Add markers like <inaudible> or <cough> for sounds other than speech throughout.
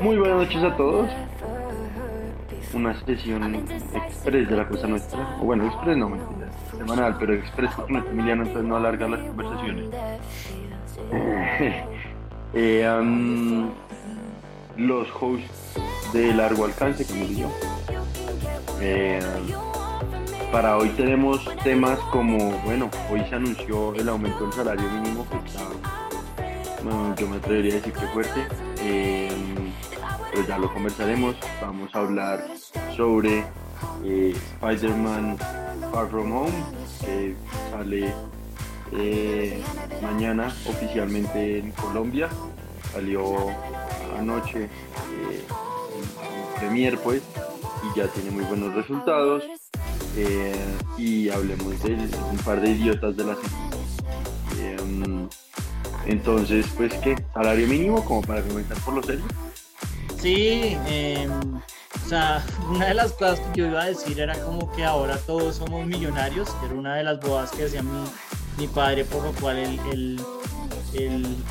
Muy buenas noches a todos. Una sesión express de la cosa nuestra. O bueno, express no, mentira. Semanal, pero express no es Emiliano, entonces no alargar las conversaciones. <laughs> Eh, los hosts de largo alcance, como digo. Eh, para hoy tenemos temas como, bueno, hoy se anunció el aumento del salario mínimo, que está, bueno, yo me atrevería a decir que fuerte, eh, pero ya lo conversaremos. Vamos a hablar sobre eh, Spider-Man Far From Home, que sale eh, mañana oficialmente en Colombia. Salió anoche eh, Premier pues y ya tiene muy buenos resultados. Eh, y hablemos de un par de idiotas de la semana. entonces, pues, ¿qué? ¿Salario mínimo como para comenzar por los serio? Sí, o sea, una de las cosas que yo iba a decir era como que ahora todos somos millonarios, que era una de las bodas que decía mi, mi padre, por lo cual él,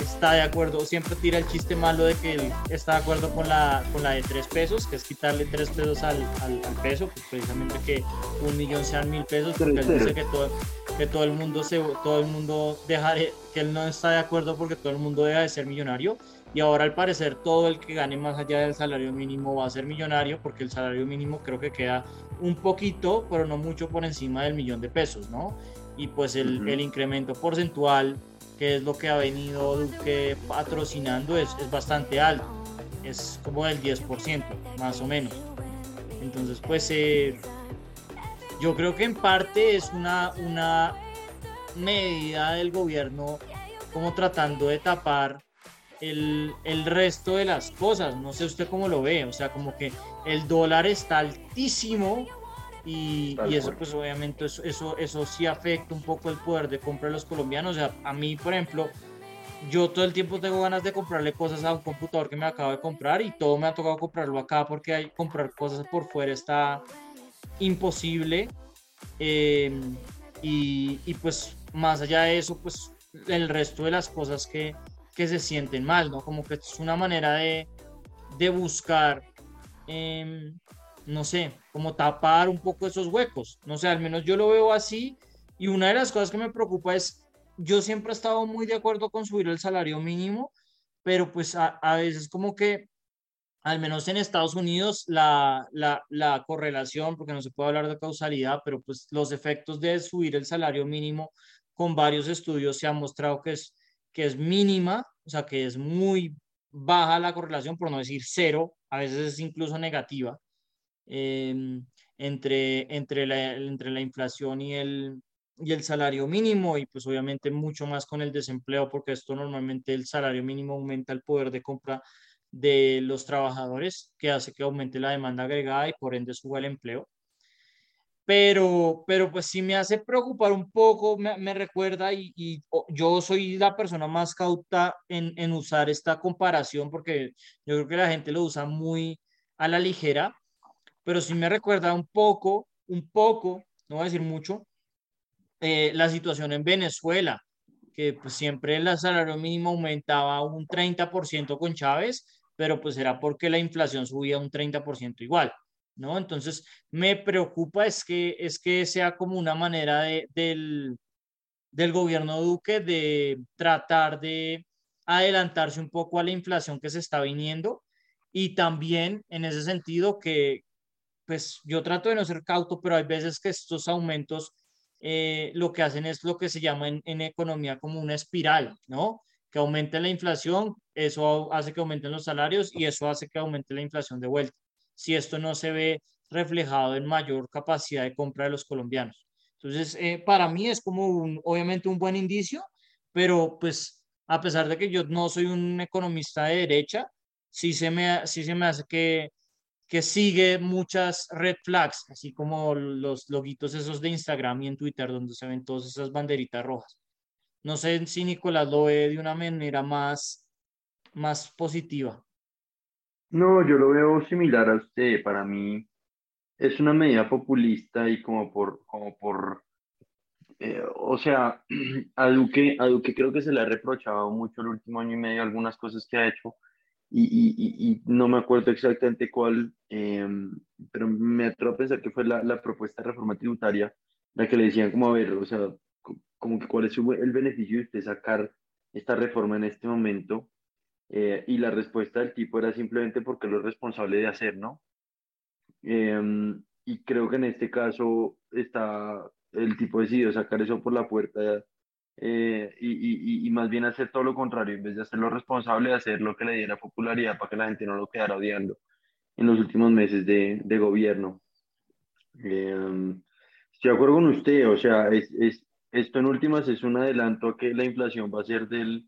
está de acuerdo, siempre tira el chiste malo de que él está de acuerdo con la, con la de tres pesos, que es quitarle tres pesos al, al, peso, pues precisamente que un millón sean mil pesos, porque él dice que todo, que todo el mundo se, todo el mundo deja que él no está de acuerdo porque todo el mundo deja de ser millonario y ahora al parecer todo el que gane más allá del salario mínimo va a ser millonario porque el salario mínimo creo que queda un poquito, pero no mucho por encima del millón de pesos, ¿no? Y pues el, el incremento porcentual, que es lo que ha venido Duque patrocinando, es, es bastante alto, es como del 10%, más o menos. Entonces, pues eh, yo creo que en parte es una, una medida del gobierno como tratando de tapar el, el, resto de las cosas. No sé usted cómo lo ve, o sea, como que el dólar está altísimo y, y eso pues obviamente eso, eso, eso, sí afecta un poco el poder de compra de los colombianos. O sea, a mí, por ejemplo, yo todo el tiempo tengo ganas de comprarle cosas a un computador que me acabo de comprar y todo me ha tocado comprarlo acá porque hay, comprar cosas por fuera está imposible. Eh, y, y pues más allá de eso, pues el resto de las cosas que, que se sienten mal, ¿no? Como que es una manera de, de buscar, em, no sé, como tapar un poco esos huecos. No sé, al menos yo lo veo así. Y una de las cosas que me preocupa es, yo siempre he estado muy de acuerdo con subir el salario mínimo, pero pues a, a veces como que, al menos en Estados Unidos, la, la, la correlación, porque no se puede hablar de causalidad, pero pues los efectos de subir el salario mínimo con varios estudios se han mostrado que es que es mínima, o sea, que es muy baja la correlación, por no decir cero, a veces es incluso negativa, em, entre, entre, la, entre la inflación y el, y el salario mínimo, y pues obviamente mucho más con el desempleo, porque esto normalmente el salario mínimo aumenta el poder de compra de los trabajadores, que hace que aumente la demanda agregada y por ende suba el empleo. Pero, pero pues sí me hace preocupar un poco, me, recuerda y, y, yo soy la persona más cauta en, en, usar esta comparación porque yo creo que la gente lo usa muy a la ligera, pero sí me recuerda un poco, un poco, no voy a decir mucho, eh, la situación en Venezuela, que pues siempre el salario mínimo aumentaba un 30% con Chávez, pero pues era porque la inflación subía un 30% igual. ¿no? Entonces, me preocupa es que, es que sea como una manera del, del gobierno Duque de tratar de adelantarse un poco a la inflación que se está viniendo y también en ese sentido que, pues yo trato de no ser cauto, pero hay veces que estos aumentos eh, lo que hacen es lo que se llama en, en, economía como una espiral, ¿no? Que aumente la inflación, eso hace que aumenten los salarios y eso hace que aumente la inflación de vuelta si esto no se ve reflejado en mayor capacidad de compra de los colombianos. Entonces, eh, para mí es como un, obviamente un buen indicio, pero pues a pesar de que yo no soy un economista de derecha, sí se me, sí se me hace que, que sigue muchas red flags, así como los loguitos esos de Instagram y en Twitter donde se ven todas esas banderitas rojas. No sé si Nicolás lo ve de una manera más más positiva. No, yo lo veo similar a usted. Para mí es una medida populista y como por, como por eh, o sea, <clears throat> a Duque, a Duque creo que se le ha reprochado mucho el último año y medio algunas cosas que ha hecho y, y, y no me acuerdo exactamente cuál, em, pero me atrevo a pensar que fue la, la, propuesta de reforma tributaria la que le decían como, a ver, o sea, como que cuál es el beneficio de usted sacar esta reforma en este momento eh, y la respuesta del tipo era simplemente porque lo es responsable de hacer, ¿no? Em, y creo que en este caso está el tipo decidió sacar eso por la puerta eh, y, y, y, más bien hacer todo lo contrario, en vez de hacerlo responsable, hacer lo que le diera popularidad para que la gente no lo quedara odiando en los últimos meses de, de gobierno. Eh, estoy de acuerdo con usted, o sea, es, es, esto en últimas es un adelanto a que la inflación va a ser del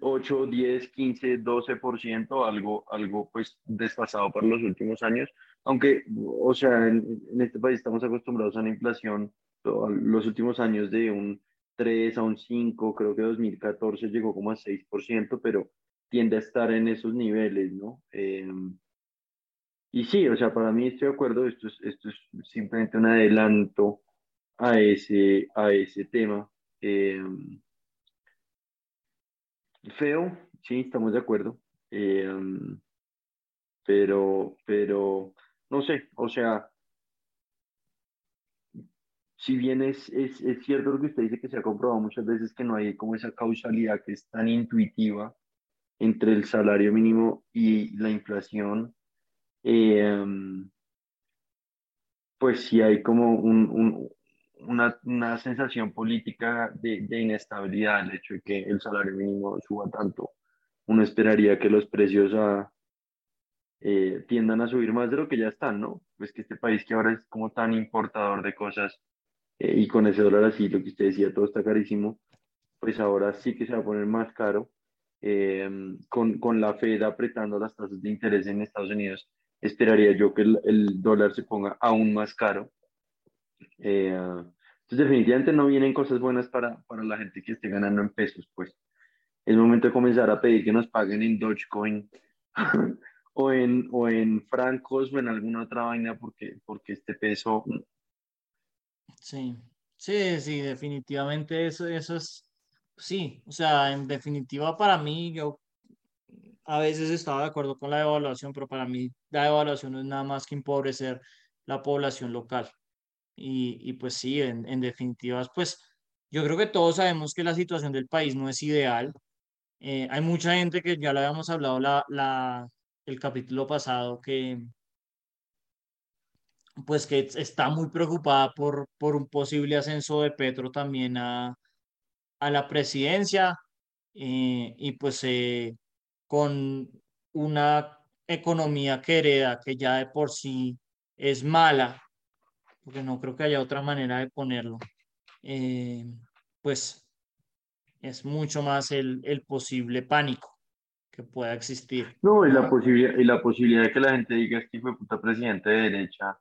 8, 10, 15, 12%, algo, algo pues desfasado para los últimos años, aunque, o sea, en, este país estamos acostumbrados a una inflación los últimos años de un 3 a un 5, creo que 2014 llegó como a 6%, pero tiende a estar en esos niveles, ¿no? Em, y sí, o sea, para mí estoy de acuerdo, esto es, esto es simplemente un adelanto a ese, a ese tema. Em, feo, sí, estamos de acuerdo. Em, pero, pero no sé, o sea, si bien es, es, es, cierto lo que usted dice que se ha comprobado muchas veces que no hay como esa causalidad que es tan intuitiva entre el salario mínimo y la inflación, eh, pues sí hay como un, un, una, una, sensación política de, de, inestabilidad, el hecho de que el salario mínimo suba tanto. Uno esperaría que los precios a, eh, tiendan a subir más de lo que ya están, ¿no? Pues que este país que ahora es como tan importador de cosas eh, y con ese dólar así, lo que usted decía, todo está carísimo, pues ahora sí que se va a poner más caro. Eh, con, con, la Fed apretando las tasas de interés en Estados Unidos, esperaría yo que el, el dólar se ponga aún más caro. entonces, definitivamente no vienen cosas buenas para, para la gente que esté ganando en pesos, pues. Es momento de comenzar a pedir que nos paguen en Dogecoin <laughs> o en, o en francos o en alguna otra vaina porque, porque este peso... Sí, sí, sí, definitivamente eso, eso es, sí, o sea, en definitiva para mí yo a veces estaba de acuerdo con la devaluación, pero para mí la devaluación no es nada más que empobrecer la población local. Y, y pues sí, en, en definitiva, pues yo creo que todos sabemos que la situación del país no es ideal. Eh, hay mucha gente que ya lo habíamos hablado la, la, el capítulo pasado que pues que está muy preocupada por, por un posible ascenso de Petro también a, a la presidencia eh, y pues eh, con una economía que hereda que ya de por sí es mala, porque no creo que haya otra manera de ponerlo, eh, pues es mucho más el, el posible pánico que pueda existir. No, y la, posibilidad, y la posibilidad de que la gente diga que fue puta presidente de derecha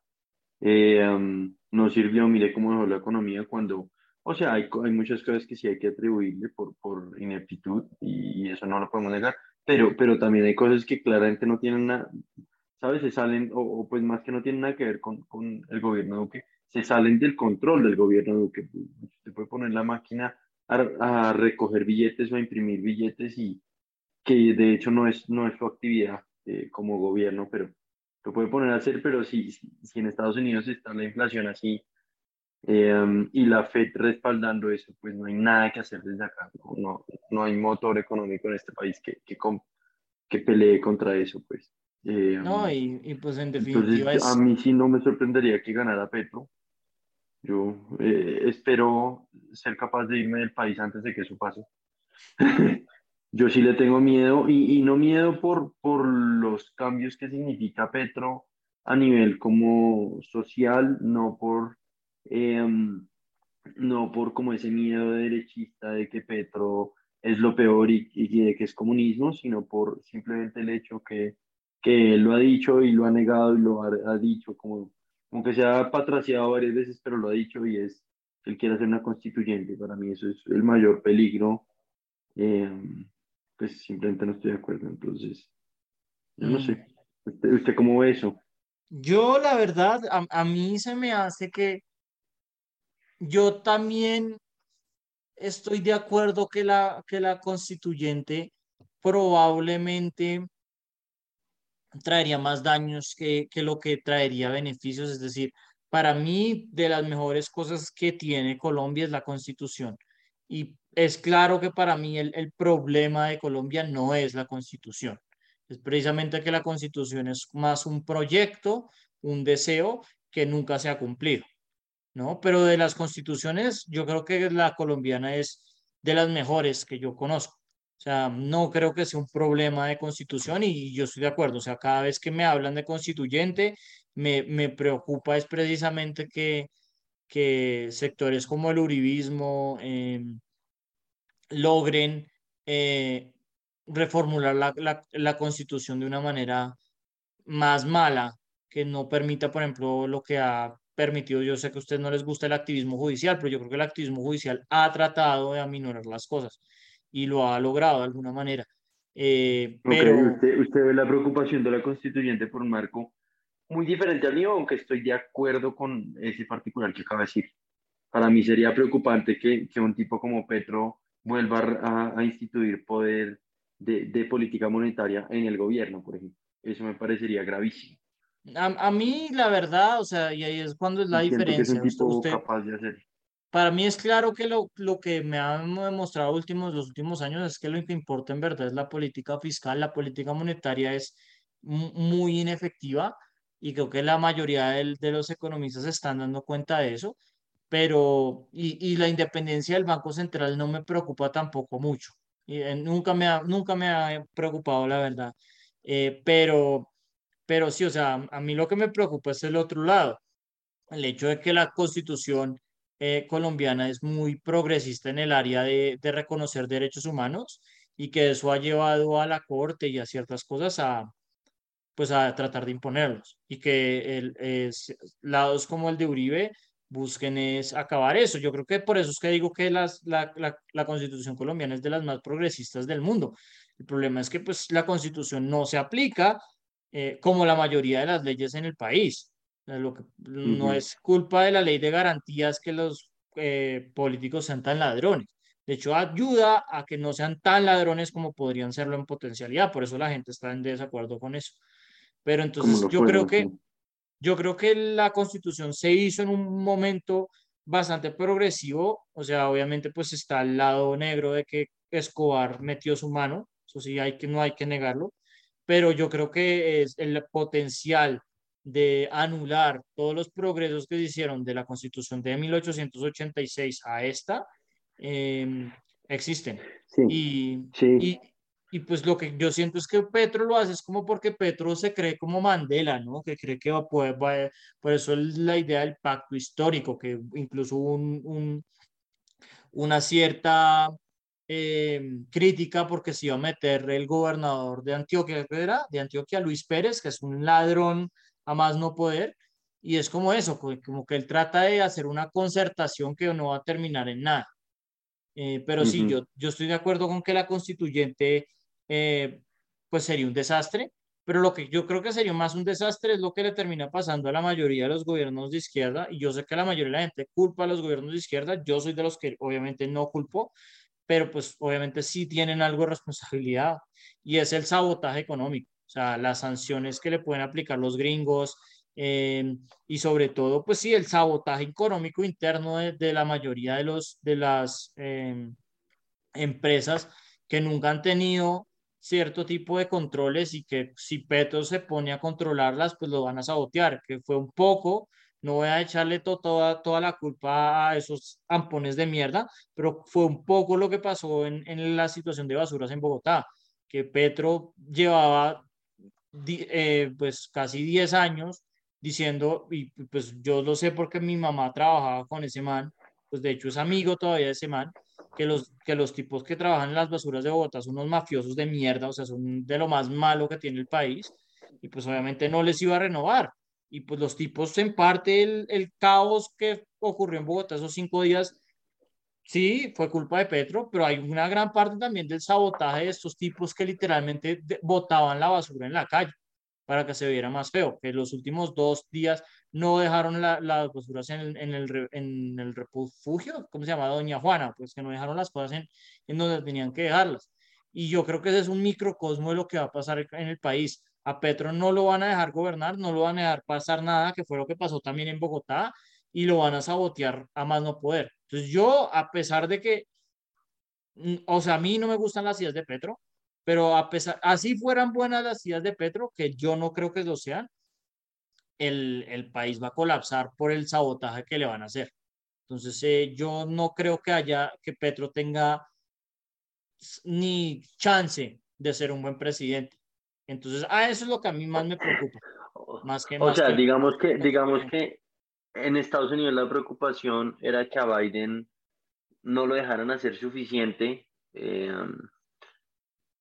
eh, um, no sirvió, mire cómo dejó la economía cuando, o sea, hay, hay muchas cosas que sí hay que atribuirle por, por ineptitud y, eso no lo podemos negar, pero, pero también hay cosas que claramente no tienen nada, ¿sabes? Se salen, o, pues más que no tienen nada que ver con, con el gobierno Duque, se salen del control del gobierno Duque. Usted puede poner la máquina a, a recoger billetes o a imprimir billetes y, que de hecho no es, no es su actividad eh, como gobierno, pero lo puede poner a hacer, pero si, si, en Estados Unidos está la inflación así eh, y la FED respaldando eso, pues no hay nada que hacer desde acá, no, no hay motor económico en este país que, que, que pelee contra eso, pues. Eh, no, y, y, pues en definitiva A mí sí no me sorprendería que ganara Petro. Yo espero ser capaz de irme del país antes de que eso pase. <laughs> Yo sí le tengo miedo y, y, no miedo por, por los cambios que significa Petro a nivel como social, no por, em, no por como ese miedo derechista de que Petro es lo peor y, y, de que es comunismo, sino por simplemente el hecho que, que él lo ha dicho y lo ha negado y lo ha, ha dicho, como, como que se ha patraciado varias veces, pero lo ha dicho y es él quiere hacer una constituyente. Para mí eso es el mayor peligro. Eh, pues simplemente no estoy de acuerdo. Entonces, yo no sé. ¿Usted, usted cómo ve eso? Yo, la verdad, a, a mí se me hace que yo también estoy de acuerdo que la, que la constituyente probablemente traería más daños que, que lo que traería beneficios. Es decir, para mí, de las mejores cosas que tiene Colombia es la constitución. Y es claro que para mí el, el problema de Colombia no es la constitución. Es precisamente que la constitución es más un proyecto, un deseo que nunca se ha cumplido. ¿no? Pero de las constituciones, yo creo que la colombiana es de las mejores que yo conozco. O sea, no creo que sea un problema de constitución y yo estoy de acuerdo. O sea, cada vez que me hablan de constituyente, me, me preocupa es precisamente que, que sectores como el uribismo em, logren eh, reformular la, la, la constitución de una manera más mala, que no permita, por ejemplo, lo que ha permitido, yo sé que a ustedes no les gusta el activismo judicial, pero yo creo que el activismo judicial ha tratado de aminorar las cosas y lo ha logrado de alguna manera. Eh, pero... Usted, usted, ve la preocupación de la constituyente por un marco muy diferente al mío, aunque estoy de acuerdo con ese particular que acaba de decir. Para mí sería preocupante que, que un tipo como Petro vuelva a, a instituir poder de, de política monetaria en el gobierno, por ejemplo. Eso me parecería gravísimo. A, a, mí, la verdad, o sea, y ahí es cuando es la diferencia. Es usted, capaz de hacer. Para mí es claro que lo, lo que me han demostrado últimos, los últimos años es que lo que importa en verdad es la política fiscal, la política monetaria es muy inefectiva y creo que la mayoría de, de los economistas están dando cuenta de eso, pero y, y, la independencia del Banco Central no me preocupa tampoco mucho. Y, eh, nunca, me ha, nunca me ha preocupado, la verdad. Eh, pero pero sí, o sea, a mí lo que me preocupa es el otro lado, el hecho de que la constitución eh, colombiana es muy progresista en el área de, de, reconocer derechos humanos y que eso ha llevado a la corte y a ciertas cosas a, pues a tratar de imponerlos y que el, es, lados como el de Uribe busquen es acabar eso. Yo creo que por eso es que digo que las, la, la, la constitución colombiana es de las más progresistas del mundo. El problema es que pues la constitución no se aplica eh, como la mayoría de las leyes en el país. Lo que no es culpa de la ley de garantías que los eh, políticos sean tan ladrones. De hecho, ayuda a que no sean tan ladrones como podrían serlo en potencialidad. Por eso la gente está en desacuerdo con eso. Pero entonces yo creo que yo creo que la constitución se hizo en un momento bastante progresivo. O sea, obviamente pues está al lado negro de que Escobar metió su mano. Eso sí, hay que, no hay que negarlo pero yo creo que es el potencial de anular todos los progresos que se hicieron de la constitución de 1886 a esta, eh, existen. Sí, y, sí. Y, y, pues lo que yo siento es que Petro lo hace es como porque Petro se cree como Mandela, ¿no? Que cree que va a poder, va, por eso es la idea del pacto histórico, que incluso un, un, una cierta eh, crítica porque se iba a meter el gobernador de Antioquia, era? De Antioquia, Luis Pérez, que es un ladrón a más no poder, y es como eso, como que él trata de hacer una concertación que no va a terminar en nada. Eh, pero uh -huh. sí, yo, yo estoy de acuerdo con que la constituyente eh, pues sería un desastre, pero lo que yo creo que sería más un desastre es lo que le termina pasando a la mayoría de los gobiernos de izquierda, y yo sé que la mayoría de la gente culpa a los gobiernos de izquierda, yo soy de los que obviamente no culpo, pero pues obviamente sí tienen algo de responsabilidad y es el sabotaje económico, o sea, las sanciones que le pueden aplicar los gringos eh, y sobre todo, pues sí, el sabotaje económico interno de, de la mayoría de, los, de las eh, empresas que nunca han tenido cierto tipo de controles y que si Petro se pone a controlarlas, pues lo van a sabotear, que fue un poco no voy a echarle to toda, toda la culpa a esos ampones de mierda, pero fue un poco lo que pasó en, en la situación de basuras en Bogotá, que Petro llevaba eh, pues casi 10 años diciendo, y pues yo lo sé porque mi mamá trabajaba con ese man, pues de hecho es amigo todavía de ese man, que los, que los tipos que trabajan en las basuras de Bogotá son unos mafiosos de mierda, o sea, son de lo más malo que tiene el país, y pues obviamente no les iba a renovar. Y pues los tipos en parte el, el, caos que ocurrió en Bogotá esos cinco días sí, fue culpa de Petro, pero hay una gran parte también del sabotaje de estos tipos que literalmente botaban la basura en la calle para que se viera más feo, que los últimos dos días no dejaron las basuras en, en, el, en el refugio, ¿cómo se llama? Doña Juana, pues que no dejaron las cosas en, en donde tenían que dejarlas. Y yo creo que ese es un microcosmo de lo que va a pasar en el país. A Petro no lo van a dejar gobernar, no lo van a dejar pasar nada, que fue lo que pasó también en Bogotá, y lo van a sabotear a más no poder. Entonces yo, a pesar de que, mm, o sea, a mí no me gustan las ideas de Petro, pero a pesar, así fueran buenas las ideas de Petro, que yo no creo que lo sean, el, el país va a colapsar por el sabotaje que le van a hacer. Entonces, eh, yo no creo que haya, que Petro tenga ni chance de ser un buen presidente. Entonces, a eso es lo que a mí más me preocupa. Más que, o sea, digamos que, digamos que en Estados Unidos la preocupación era que a Biden no lo dejaran hacer suficiente. Eh,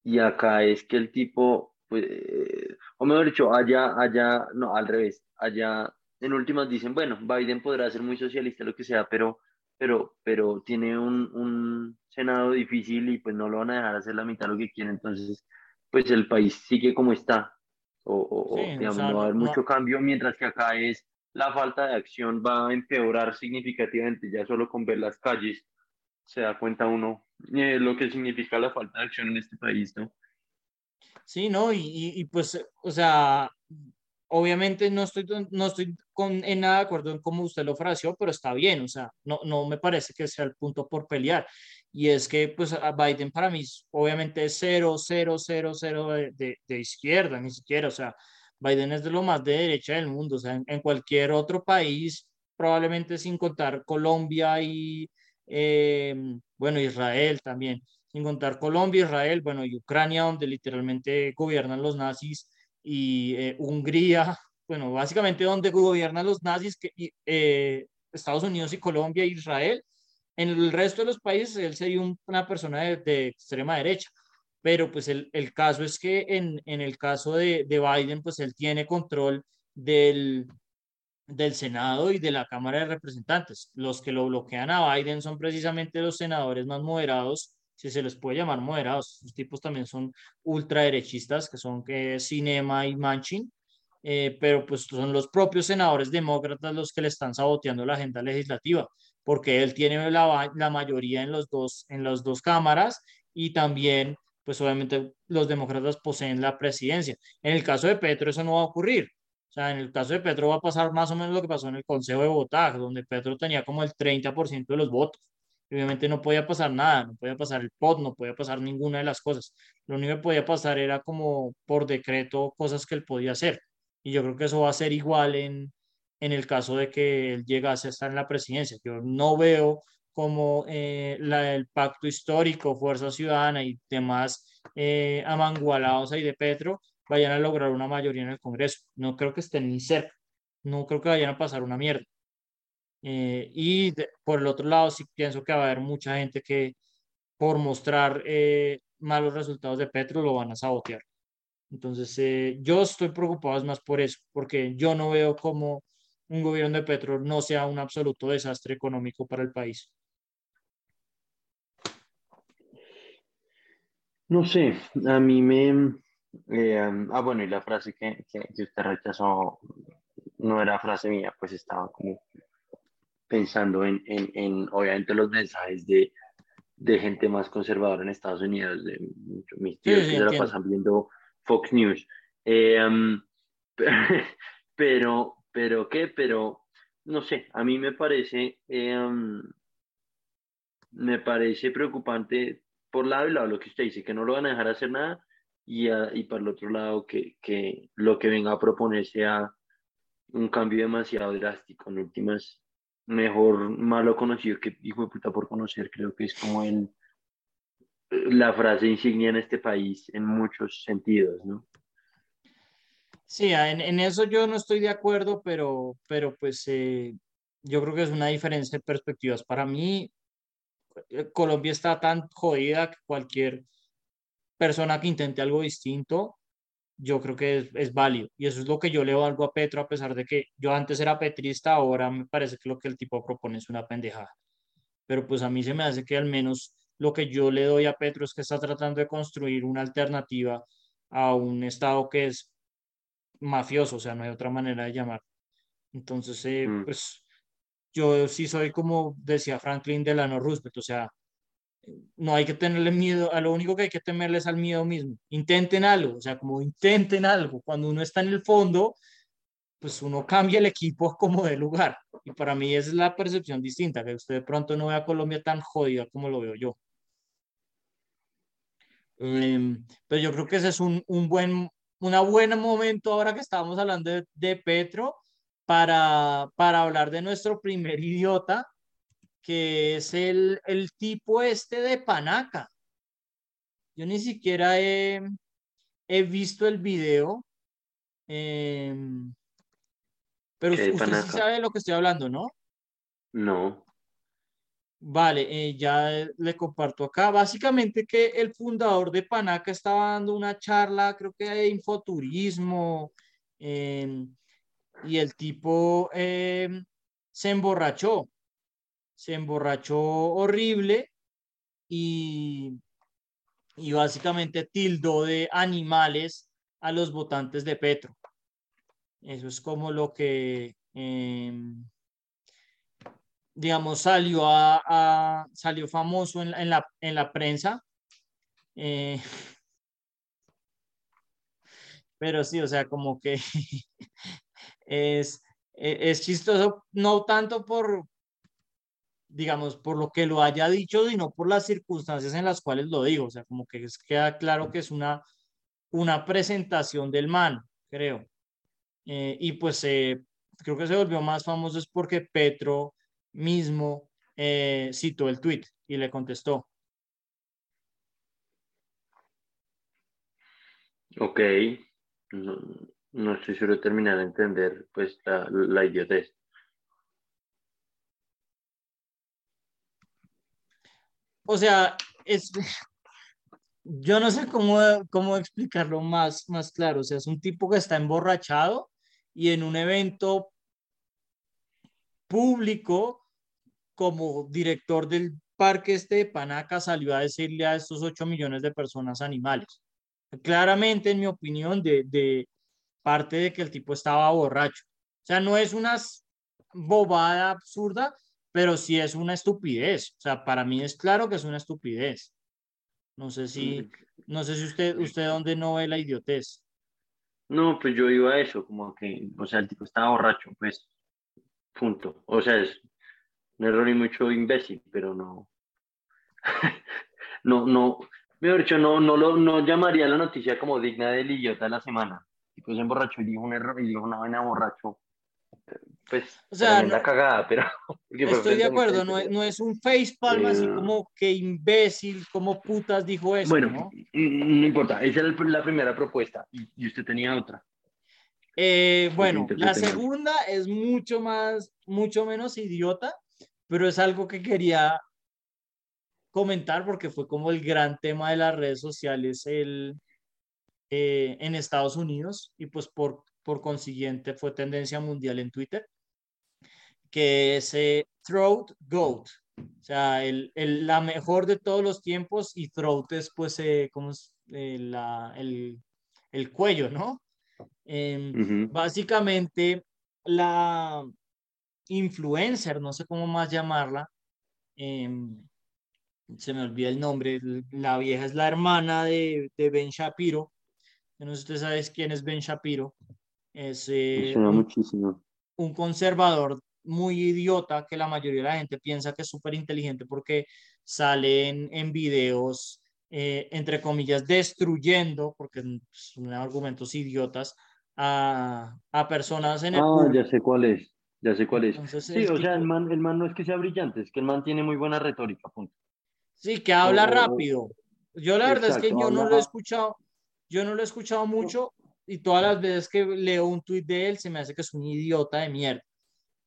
y acá es que el tipo, pues, o mejor dicho, allá, allá, no, al revés, allá en últimas dicen, bueno, Biden podrá ser muy socialista, lo que sea, pero, pero, pero tiene un, un Senado difícil y pues no lo van a dejar hacer la mitad lo que quiere, entonces, pues el país sigue como está, o, digamos, no va a haber mucho cambio, mientras que acá es la falta de acción va a empeorar significativamente, ya solo con ver las calles se da cuenta uno eh, lo que significa la falta de acción en este país, ¿no? Sí, ¿no? Y, y, pues, o sea, obviamente no estoy, no estoy con, en nada de acuerdo en cómo usted lo ofreció, pero está bien, o sea, no, no me parece que sea el punto por pelear. Y es que, pues, a Biden para mí, obviamente es cero, cero, cero, cero de, de, izquierda, ni siquiera, o sea, Biden es de lo más de derecha del mundo, o sea, en cualquier otro país, probablemente sin contar Colombia y, eh, bueno, Israel también, sin contar Colombia, Israel, bueno, y Ucrania, donde literalmente gobiernan los nazis, y eh, Hungría, <laughs> bueno, básicamente donde gobiernan los nazis, que, eh, Estados Unidos y Colombia Israel. En el resto de los países él sería una persona de, extrema derecha, pero pues el, el caso es que en, en el caso de, de, Biden, pues él tiene control del, del Senado y de la Cámara de Representantes. Los que lo bloquean a Biden son precisamente los senadores más moderados, si se les puede llamar moderados. Los tipos también son ultraderechistas, que son que Cinema y Manchin, eh, pero pues son los propios senadores demócratas los que le están saboteando la agenda legislativa, porque él tiene la, mayoría en, los dos, en las dos cámaras y también pues obviamente los demócratas poseen la presidencia. En el caso de Petro eso no va a ocurrir sea, en el caso de Petro va a pasar más o menos lo que pasó en el Consejo de Bogotá, donde Petro tenía como el 30% de los votos. Obviamente no podía pasar nada, no podía pasar el POT, no podía pasar ninguna de las cosas. Lo único que podía pasar era como por decreto cosas que él podía hacer. Y yo creo que eso va a ser igual en, en el caso de que él llegase a estar en la presidencia. Yo no veo como eh, la, el pacto histórico, Fuerza Ciudadana y demás eh, amangualados ahí de Petro vayan a lograr una mayoría en el Congreso. No creo que estén ni cerca. No creo que vayan a pasar una mierda. Eh, y por el otro lado, sí pienso que va a haber mucha gente que por mostrar eh, malos resultados de Petro lo van a sabotear. Entonces, eh, yo estoy preocupado más por eso, porque yo no veo como un gobierno de Petro no sea un absoluto desastre económico para el país. No sé, a mí me, eh, ah, bueno, y la frase que, que, usted rechazó no era frase mía, pues estaba como pensando en, en, en obviamente, los mensajes de, de, gente más conservadora en Estados Unidos, de mis tíos que se la pasan viendo Fox News. Eh, <laughs> pero, pero, ¿qué? Pero, no sé, a mí me parece, eh, me parece preocupante por lado y lado lo que usted dice, que no lo van a dejar hacer nada y, y para el otro lado que, que, lo que venga a proponer sea un cambio demasiado drástico. En últimas, mejor malo conocido que hijo de puta por conocer, creo que es como el, la frase insignia en este país en muchos sentidos, ¿no? Sí, en, en eso yo no estoy de acuerdo, pero, pero pues eh, yo creo que es una diferencia de perspectivas. Para mí, eh, Colombia está tan jodida que cualquier persona que intente algo distinto, yo creo que es, es, válido. Y eso es lo que yo le valgo a Petro, a pesar de que yo antes era petrista, ahora me parece que lo que el tipo propone es una pendejada. pero pues a mí se me hace que al menos lo que yo le doy a Petro es que está tratando de construir una alternativa a un Estado que es mafioso, o sea, no hay otra manera de llamar. Entonces, eh, mm. pues yo sí soy como decía Franklin Delano Roosevelt, o sea, no hay que tenerle miedo, a lo único que hay que temerle es al miedo mismo. Intenten algo, o sea, como intenten algo. Cuando uno está en el fondo, pues uno cambia el equipo como de lugar. Y para mí esa es la percepción distinta, que usted de pronto no ve a Colombia tan jodida como lo veo yo. Em, pero yo creo que ese es un, un buen, una buen momento ahora que estamos hablando de, de Petro para, para hablar de nuestro primer <laughs> idiota, que es el, el tipo este de Panaca. Yo ni siquiera he, he visto el video. Em, pero usted sí sabe de lo que estoy hablando, ¿no? No. Vale, eh, ya le comparto acá. Básicamente que el fundador de Panaca estaba dando una charla, creo que de infoturismo, em, y el tipo em, se emborrachó, se emborrachó horrible y, y básicamente tildó de animales a los votantes de Petro. Eso es como lo que... Em, digamos, salió, a, salió famoso en, la, en la prensa. Eh, <laughs> pero sí, o sea, como que <laughs> es, e, es chistoso, no tanto por, digamos, por lo que lo haya dicho, sino por las circunstancias en las cuales lo digo. O sea, como que queda claro que es una, una presentación del man, creo. Eh, y pues creo que se volvió más famoso es porque Petro mismo eh, citó el tweet y le contestó. Ok, no, estoy seguro de terminar de entender pues la, la idiotez. O sea, es, yo no sé cómo, cómo explicarlo más, más claro. O sea, es un tipo que está emborrachado y en un evento público como director del parque este de Panaca salió a decirle a estos 8 millones de personas animales. Claramente, en mi opinión, de, de parte de que el tipo estaba borracho. O sea, no es una bobada absurda, pero sí es una estupidez. O sea, para mí es claro que es una estupidez. No sé si, no sé si usted, usted dónde no ve la idiotez. No, pues yo iba a eso, como que, o sea, el tipo estaba borracho, pues, punto. O sea, es un error y mucho imbécil, pero no. <laughs> no, no, mejor dicho, no, no, lo, no llamaría la noticia como digna del idiota de la semana. Y pues emborrachó y dijo un error y dijo una vaina borracho. Pues, o sea, no, cagada, pero. <laughs> Estoy de acuerdo, no es, no es un facepalm así eh, como que imbécil, como putas dijo eso. Bueno, ¿no? no importa, esa es la primera propuesta y, usted tenía otra. Eh, bueno, la segunda es mucho más, mucho menos idiota, pero es algo que quería comentar porque fue como el gran tema de las redes sociales el, eh, en Estados Unidos y pues por, por consiguiente fue tendencia mundial en Twitter, que es eh, Throat Goat, o sea, el, el, la mejor de todos los tiempos y Throat es pues eh, como es, la, el, el, cuello, ¿no? Em, básicamente la, influencer, no sé cómo más llamarla, em, se me olvida el nombre, la vieja es la hermana de, de Ben Shapiro, no sé si usted sabe quién es Ben Shapiro, es eh, un, muchísimo. un conservador muy idiota que la mayoría de la gente piensa que es súper inteligente porque sale en, videos, eh, entre comillas, destruyendo, porque son argumentos idiotas, a, a personas en el... Ah, ya sé cuál es. Ya sé cuál es. sí, o sea, el man, el man no es que sea brillante, es que el man tiene muy buena retórica, punto. Sí, que habla rápido. Yo la verdad es que yo no lo he escuchado, yo no lo he escuchado mucho y todas las veces que leo un tuit de él se me hace que es un idiota de mierda.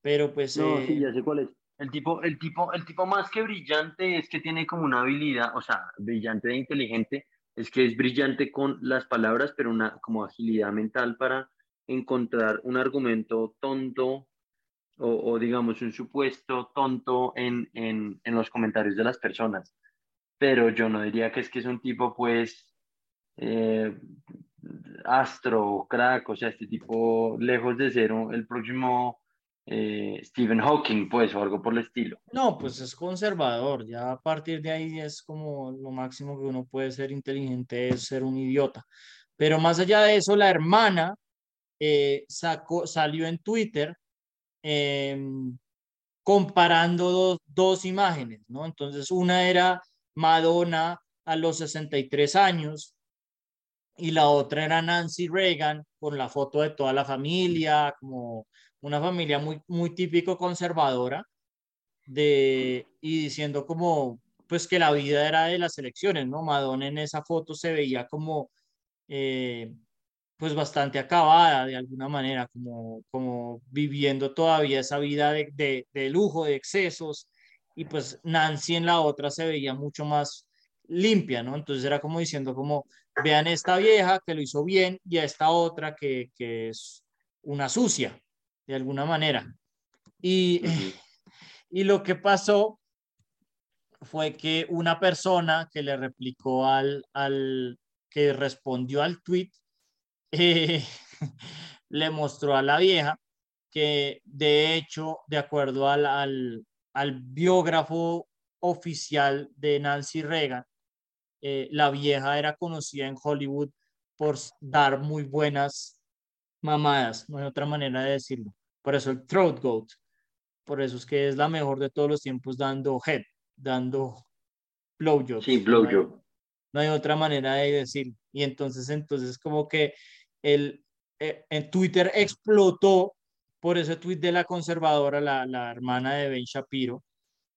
Pero pues... No, sí, eh, ya sé cuál es. El tipo, el, tipo, el tipo más que brillante es que tiene como una habilidad, o sea, brillante e inteligente, es que es brillante con las palabras, pero una como agilidad mental para encontrar un argumento tonto o, digamos un supuesto tonto en, en, en, los comentarios de las personas. Pero yo no diría que es que es un tipo pues eh, astro, crack, o sea, este tipo lejos de ser el próximo eh, Stephen Hawking, pues, o algo por el estilo. No, pues es conservador, ya a partir de ahí es como lo máximo que uno puede ser inteligente es ser un idiota. Pero más allá de eso, la hermana eh, sacó, salió en Twitter em, comparando dos, dos imágenes, ¿no? Entonces, una era Madonna a los 63 años y la otra era Nancy Reagan con la foto de toda la familia, como una familia muy, muy típico conservadora, de, y diciendo como, pues que la vida era de las elecciones, ¿no? Madonna en esa foto se veía como, eh, pues bastante acabada de alguna manera, como, como viviendo todavía esa vida de, de lujo, de excesos, y pues Nancy en la otra se veía mucho más limpia, ¿no? Entonces era como diciendo como, vean esta vieja que lo hizo bien y a esta otra que, que es una sucia, de alguna manera. Y, <laughs> y lo que pasó fue que una persona que le replicó al, al que respondió al tweet, <laughs> eh, le mostró a la vieja que de hecho, de acuerdo al, al, al biógrafo oficial de Nancy Reagan, eh, la vieja era conocida en Hollywood por dar muy buenas mamadas, no hay otra manera de decirlo. Por eso el throat goat, por eso es que es la mejor de todos los tiempos dando head, dando blowjob. Sí, blowjob. No, hay otra manera de decirlo. Y entonces, entonces como que el, eh, en Twitter explotó por ese tweet de la conservadora, la, la hermana de Ben Shapiro,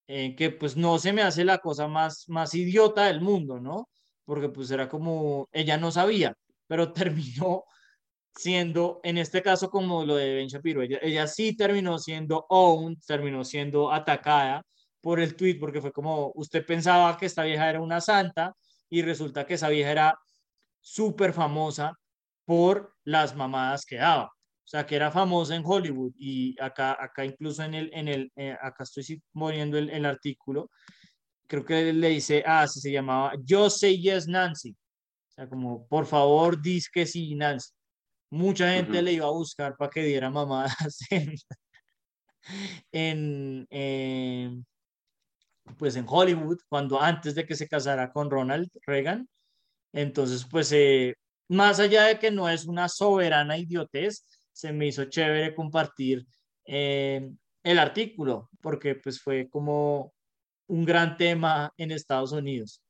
eh, que pues no se me hace la cosa más, más idiota del mundo, ¿no? Porque pues era como, ella no sabía, pero <laughs> terminó siendo, en este caso como lo de Ben Shapiro, ella, ella sí terminó siendo owned, terminó siendo atacada por el tweet, porque fue como, usted pensaba que esta vieja era una santa y resulta que esa vieja era súper famosa por las mamadas que daba. O sea, que era famosa en Hollywood y acá, acá incluso en el, en el, eh, acá estoy poniendo el, el, artículo, creo que le dice, ah, se llamaba Yo Say Yes Nancy. O sea, como, por favor, dis que sí, Nancy. Mucha gente le iba a buscar para que diera mamadas <laughs> en, en pues en Hollywood, cuando antes de que se casara con Ronald Reagan. Entonces, pues, eh, más allá de que no es una soberana idiotez, se me hizo chévere compartir eh, el artículo, porque pues fue como un gran tema en Estados Unidos.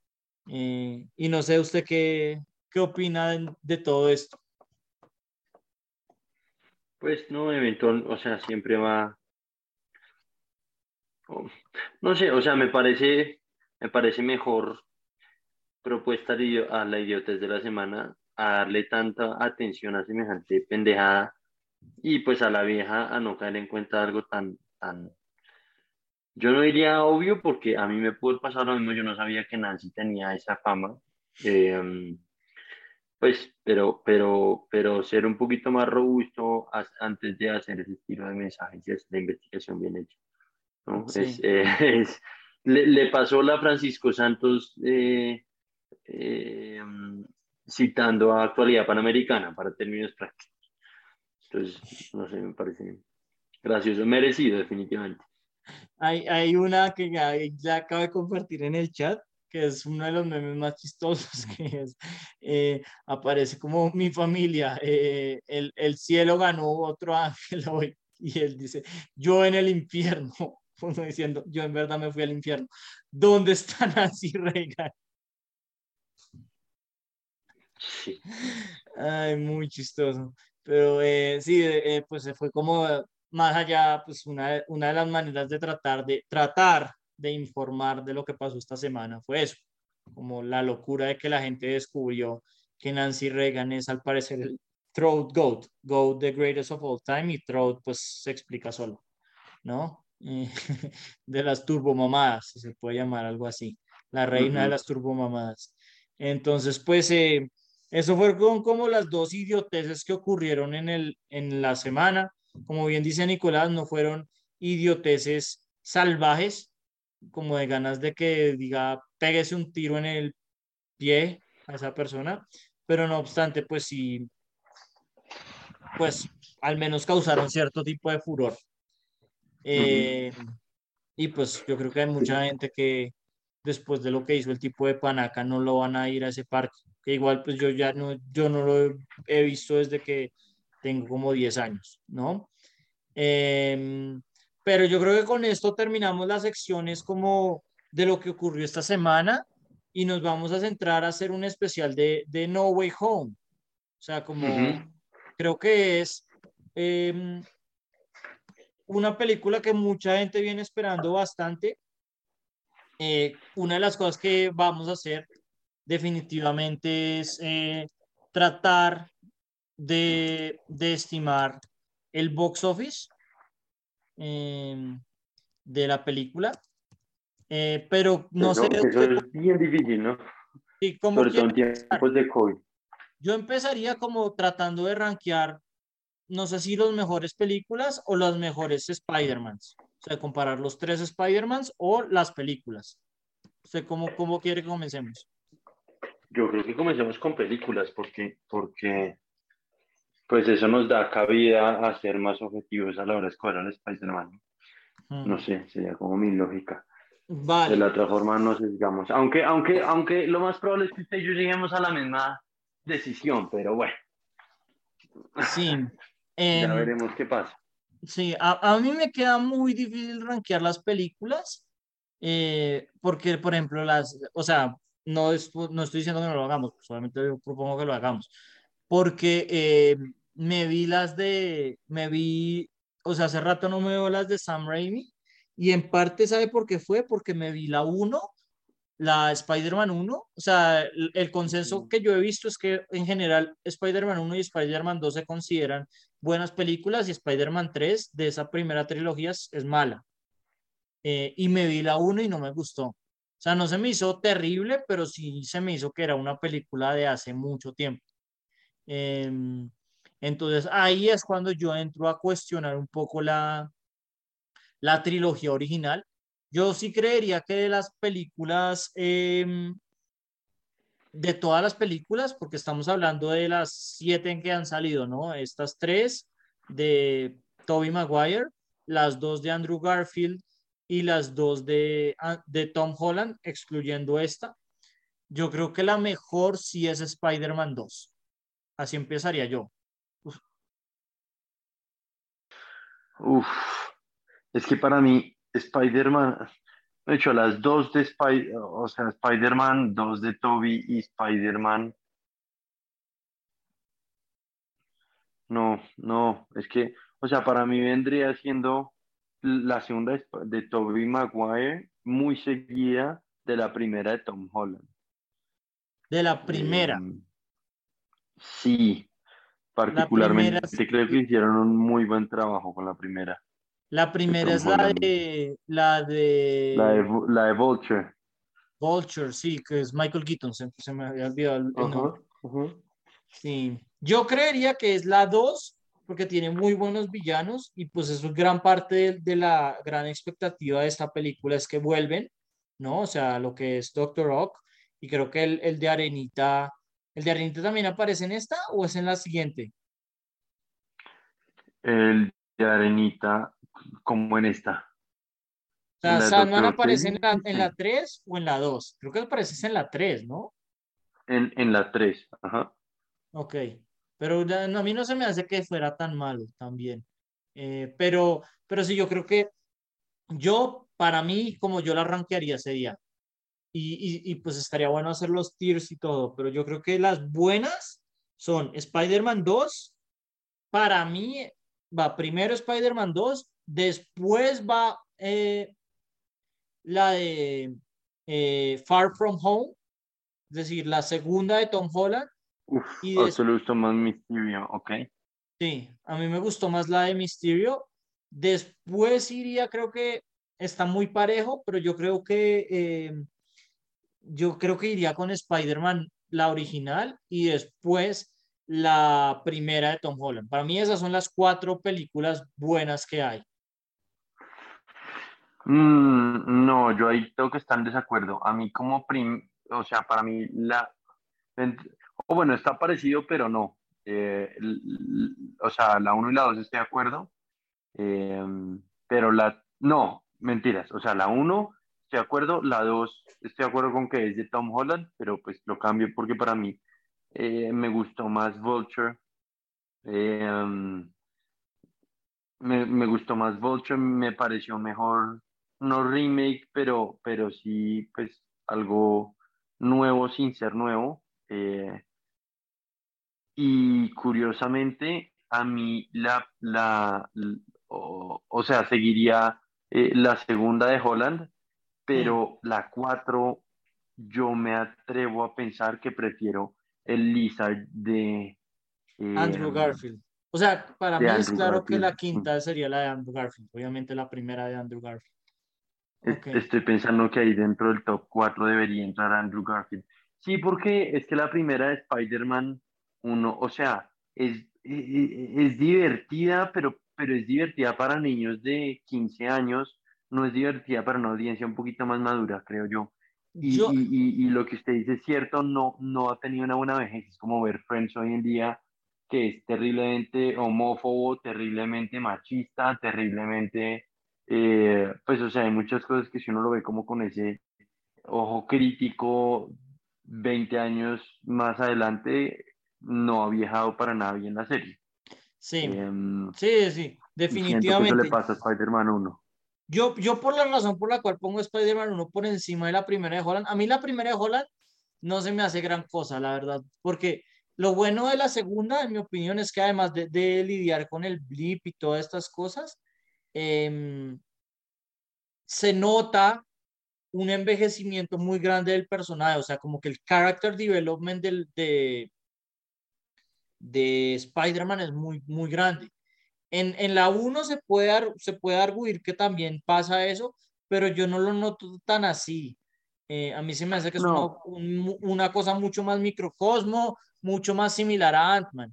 Eh, y no sé usted qué, qué opina de, todo esto. Pues no, eventual, o sea, siempre va, no sé, o sea, me parece, me parece mejor propuesta a la idiotez de la semana a darle tanta atención a semejante pendejada y pues a la vieja a no caer en cuenta algo tan, tan, yo no diría obvio porque a mí me pudo pasar lo mismo, yo no sabía que Nancy tenía esa fama, em, pues, pero, pero, pero ser un poquito más robusto antes de hacer ese estilo de mensajes es de investigación bien hecha. ¿no? Es, <laughs> es, le, pasó la Francisco Santos eh, em, citando a actualidad panamericana para términos prácticos. Entonces, no sé, me parece gracioso, merecido definitivamente. Hay, hay una que ya, ya acabo de compartir en el chat, que es uno de los memes más chistosos, que es, eh, aparece como mi familia, eh, el, el, cielo ganó otro ángel <laughs> hoy, y él dice, yo en el infierno, <laughs> uno diciendo, yo en verdad me fui al infierno, ¿dónde está Nancy <laughs> Reagan? Ay, muy chistoso. Pero eh, sí, eh, eh, pues fue como más allá, pues una, una de las maneras de tratar de, tratar de informar de lo que pasó esta semana fue eso, como la locura de que la gente descubrió que Nancy Reagan es al parecer el throat goat, goat the greatest of all time y throat pues se explica solo, ¿no? <laughs> de las turbomamadas, se puede llamar algo así, la reina de las turbomamadas. Entonces, pues eso fueron como las dos idioteces que ocurrieron en, el, en la semana. como bien dice Nicolás, no fueron idioteces salvajes, como de ganas de que diga, péguese un tiro en el pie a esa persona, pero no obstante, pues sí, pues al menos causaron cierto tipo de furor. Eh, y pues yo creo que hay mucha gente que después de lo que hizo el tipo de Panaca no lo van a ir a ese parque, que igual pues yo ya no, yo no lo he visto desde que tengo como 10 años, ¿no? Em, pero yo creo que con esto terminamos las secciones como de lo que ocurrió esta semana y nos vamos a centrar a hacer un especial de, de No Way Home. O sea, como creo que es em, una película que mucha gente viene esperando bastante. Eh, una de las cosas que vamos a hacer definitivamente es eh, tratar de, de, estimar el box office em, de la película eh, pero no sé. Eso es bien difícil, ¿no? Sí, como Sobre todo en tiempos de COVID. Yo empezaría como tratando de rankear, no sé si los mejores películas o las mejores Spider-Mans. O sea, comparar los tres Spider-Mans o las películas. O sea, ¿cómo, ¿cómo quiere que comencemos? Yo creo que comencemos con películas porque, porque pues eso nos da cabida a ser más objetivos a la hora de escoger al Spider-Man. No sé, sería como mi lógica. De la otra forma no sé, digamos. Aunque, aunque, aunque lo más probable es que usted y yo lleguemos a la misma decisión, pero bueno. Sí. <laughs> ya em, veremos qué pasa. Sí, a, a, mí me queda muy difícil rankear las películas, eh, porque, por ejemplo, las, o sea, no, no estoy diciendo que no lo hagamos, solamente propongo que lo hagamos, porque eh, me vi las de, me vi, o sea, hace rato no me veo las de Sam Raimi, y en parte, ¿sabe por qué fue? Porque me vi la 1, la Spider-Man 1. O sea, el, consenso que yo he visto es que en general Spider-Man 1 y Spider-Man 2 se consideran buenas películas y Spider-Man 3 de esa primera trilogía es, mala. Eh, y me vi la 1 y no me gustó. O sea, no se me hizo terrible, pero sí se me hizo que era una película de hace mucho tiempo. Em, entonces ahí es cuando yo entro a cuestionar un poco la, la trilogía original. Yo sí creería que de las películas, em, de todas las películas, porque estamos hablando de las siete en que han salido, ¿no? Estas tres de Toby Maguire, las dos de Andrew Garfield y las dos de, ah, de Tom Holland, excluyendo esta. Yo creo que la mejor sí es Spider-Man 2. Así empezaría yo. Uf. Es que para mí, Spider-Man, de hecho, las dos de Spider, o sea, Spider-Man, dos de Toby y Spider-Man. No, no, es que, o sea, para mí vendría siendo la segunda de Toby Maguire muy seguida de la primera de Tom Holland. De la primera. Em, sí, particularmente creo que hicieron un muy buen trabajo con la primera. La primera es la de, la de... La de... Vulture. Vulture, sí, que es Michael Keaton, se, me había olvidado el, nombre. Sí, yo creería que es la 2, porque tiene muy buenos villanos y pues eso es gran parte de, la gran expectativa de esta película, es que vuelven, ¿no? O sea, lo que es Doctor Rock, y creo que el, el de Arenita, ¿el de Arenita también aparece en esta o es en la siguiente? El de Arenita como en esta. O sea, Sandman aparece en la, en la 3 o en la 2. Creo que aparece en la 3, ¿no? En, en la 3, ajá. Ok, pero a mí no se me hace que fuera tan malo también. Eh, pero, pero sí, yo creo que yo, para mí, como yo la arranquearía sería, y, y, y pues estaría bueno hacer los tiers y todo, pero yo creo que las buenas son Spider-Man 2, para mí va primero Spider-Man 2, Después va eh, la de eh, Far From Home, es decir, la segunda de Tom Holland. Uf, y le gustó más Mysterio, ok. Sí, a mí me gustó más la de Mysterio. Después iría, creo que está muy parejo, pero yo creo que eh, yo creo que iría con Spider-Man, la original, y después la primera de Tom Holland. Para mí esas son las cuatro películas buenas que hay. Mm, no, yo ahí tengo que estar en desacuerdo. A mí como prim, o sea, para mí la, o bueno, está parecido, pero no. Eh, o sea, la 1 y la 2 estoy de acuerdo, eh, pero la, no, mentiras, o sea, la 1 estoy de acuerdo, la 2 estoy de acuerdo con que es de Tom Holland, pero pues lo cambio porque para mí eh, me gustó más Vulture. me, me, gustó más Vulture, me pareció mejor, no remake, pero, pero sí, pues algo nuevo sin ser nuevo. Y curiosamente, a mí la, la, o, sea, seguiría eh, la segunda de Holland, pero mm. la cuatro, yo me atrevo a pensar que prefiero el Lizard de Andrew em, Garfield. O sea, para mí es claro que la quinta sería la de Andrew Garfield, obviamente la primera de Andrew Garfield. Estoy pensando que ahí dentro del top 4 debería entrar Andrew Garfield. Sí, porque es que la primera de Spider-Man uno, o sea, es, e, e, es, divertida, pero, pero es divertida para niños de 15 años, no es divertida para una audiencia un poquito más madura, creo yo. Y, y, y, lo que usted dice es cierto, no, no ha tenido una buena vejez, es como ver Friends hoy en día, que es terriblemente homófobo, terriblemente machista, terriblemente, eh, pues o sea, hay muchas cosas que si uno lo ve como con ese ojo crítico, 20 años más adelante, no ha viajado para nada bien la serie. Sí, em, sí, sí, definitivamente. Que le pasa a Spider-Man 1. Yo, yo por la razón por la cual pongo Spider-Man 1 por encima de la primera de Holland, a mí la primera de Holland no se me hace gran cosa, la verdad, porque lo bueno de la segunda, en mi opinión, es que además de, lidiar con el blip y todas estas cosas, em, se nota un envejecimiento muy grande del personaje, o sea, como que el character development del, de, de Spider-Man es muy, muy grande. En, en la 1 se puede, se puede arguir que también pasa eso, pero yo no lo noto tan así. Eh, a mí se me hace que es una, cosa mucho más microcosmo, mucho más similar a Ant-Man.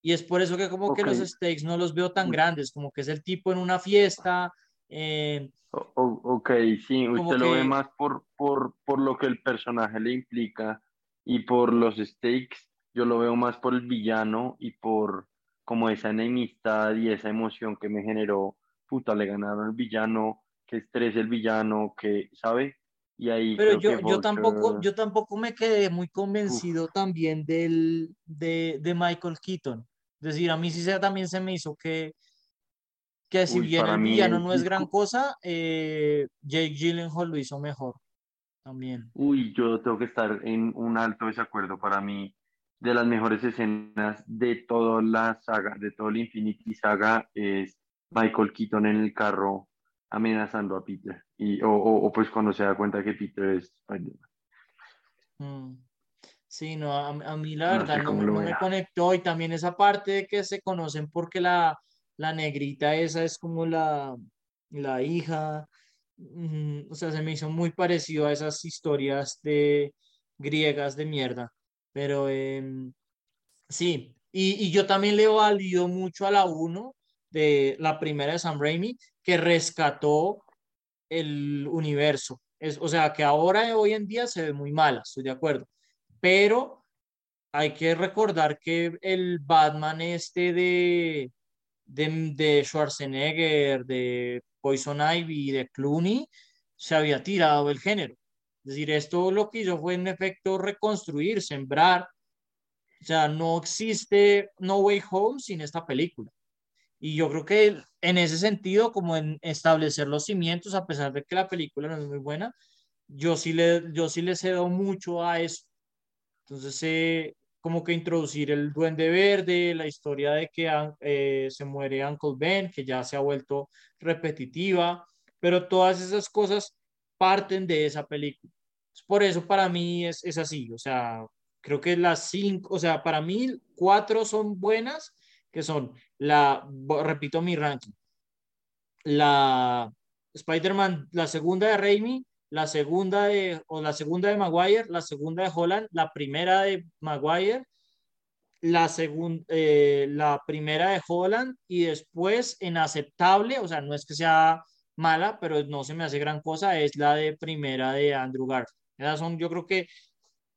Y es por eso que como que los stakes no los veo tan grandes, como que es el tipo en una fiesta. Eh, ok, sí, usted lo ve más por, por, por lo que el personaje le implica y por los stakes yo lo veo más por el villano y por como esa enemistad y esa emoción que me generó, puta, le ganaron al villano, que estrés el villano, que, ¿sabe? Y ahí Pero yo, yo, tampoco, yo tampoco me quedé muy convencido también del, de, de, Michael Keaton. Es decir, a mí sí se, también se me hizo que, que si bien el villano no es gran cosa, eh, Jake Gyllenhaal lo hizo mejor también. Uy, yo tengo que estar en un alto desacuerdo. Para mí, de las mejores escenas de toda la saga, de todo el Infinity Saga, es Michael Keaton en el carro amenazando a Peter. Y, o, o, pues cuando se da cuenta que Peter es Spider-Man. Mm. Sí, no, a, mí la verdad no, me conectó. Y también esa parte de que se conocen porque la, la negrita esa es como la, la hija. Mm, o sea, se me hizo muy parecido a esas historias de griegas de mierda. Pero em, sí, y, yo también le valido mucho a la 1 de la primera de Sam Raimi, que rescató el universo. Es, o sea, que ahora, hoy en día, se ve muy mala, estoy de acuerdo. Pero hay que recordar que el Batman este de, de, de Schwarzenegger, de Poison Ivy, de Clooney, se había tirado el género. Es decir, esto lo que hizo fue en efecto reconstruir, sembrar. O sea, no existe No Way Home sin esta película. Y yo creo que en ese sentido, como en establecer los cimientos, a pesar de que la película no es muy buena, yo sí le, yo sí le cedo mucho a eso. Entonces, eh, como que introducir el Duende Verde, la historia de que eh, se muere Uncle Ben, que ya se ha vuelto repetitiva, pero todas esas cosas parten de esa película. Por eso para mí es, es así, o sea, creo que las cinco, o sea, para mí cuatro son buenas, que son la, repito mi ranking, la Spider-Man, la segunda de Raimi, la segunda de, o la segunda de Maguire, la segunda de Holland, la primera de Maguire, la, segunda, eh, la primera de Holland y después en aceptable, o sea, no es que sea mala, pero no se me hace gran cosa, es la de primera de Andrew Garfield. Esas son, yo creo que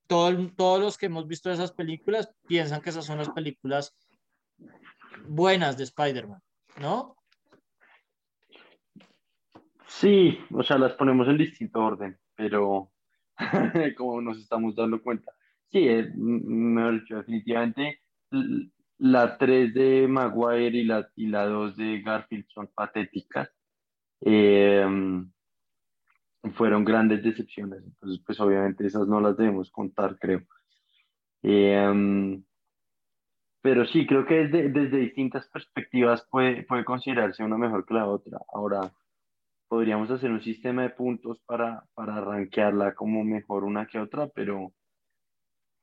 todos los que hemos visto esas películas piensan que esas son las películas buenas de Spider-Man, ¿no? Sí, o sea, las ponemos en distinto orden, pero <laughs> como nos estamos dando cuenta. Sí, eh, mejor dicho, definitivamente la 3 de Maguire y la, y la 2 de Garfield son patéticas. Eh, fueron grandes decepciones. Entonces, pues obviamente esas no las debemos contar, creo. Eh, pero sí, creo que desde, desde distintas perspectivas puede, puede considerarse una mejor que la otra. Ahora, podríamos hacer un sistema de puntos para, para rankearla como mejor una que otra, pero,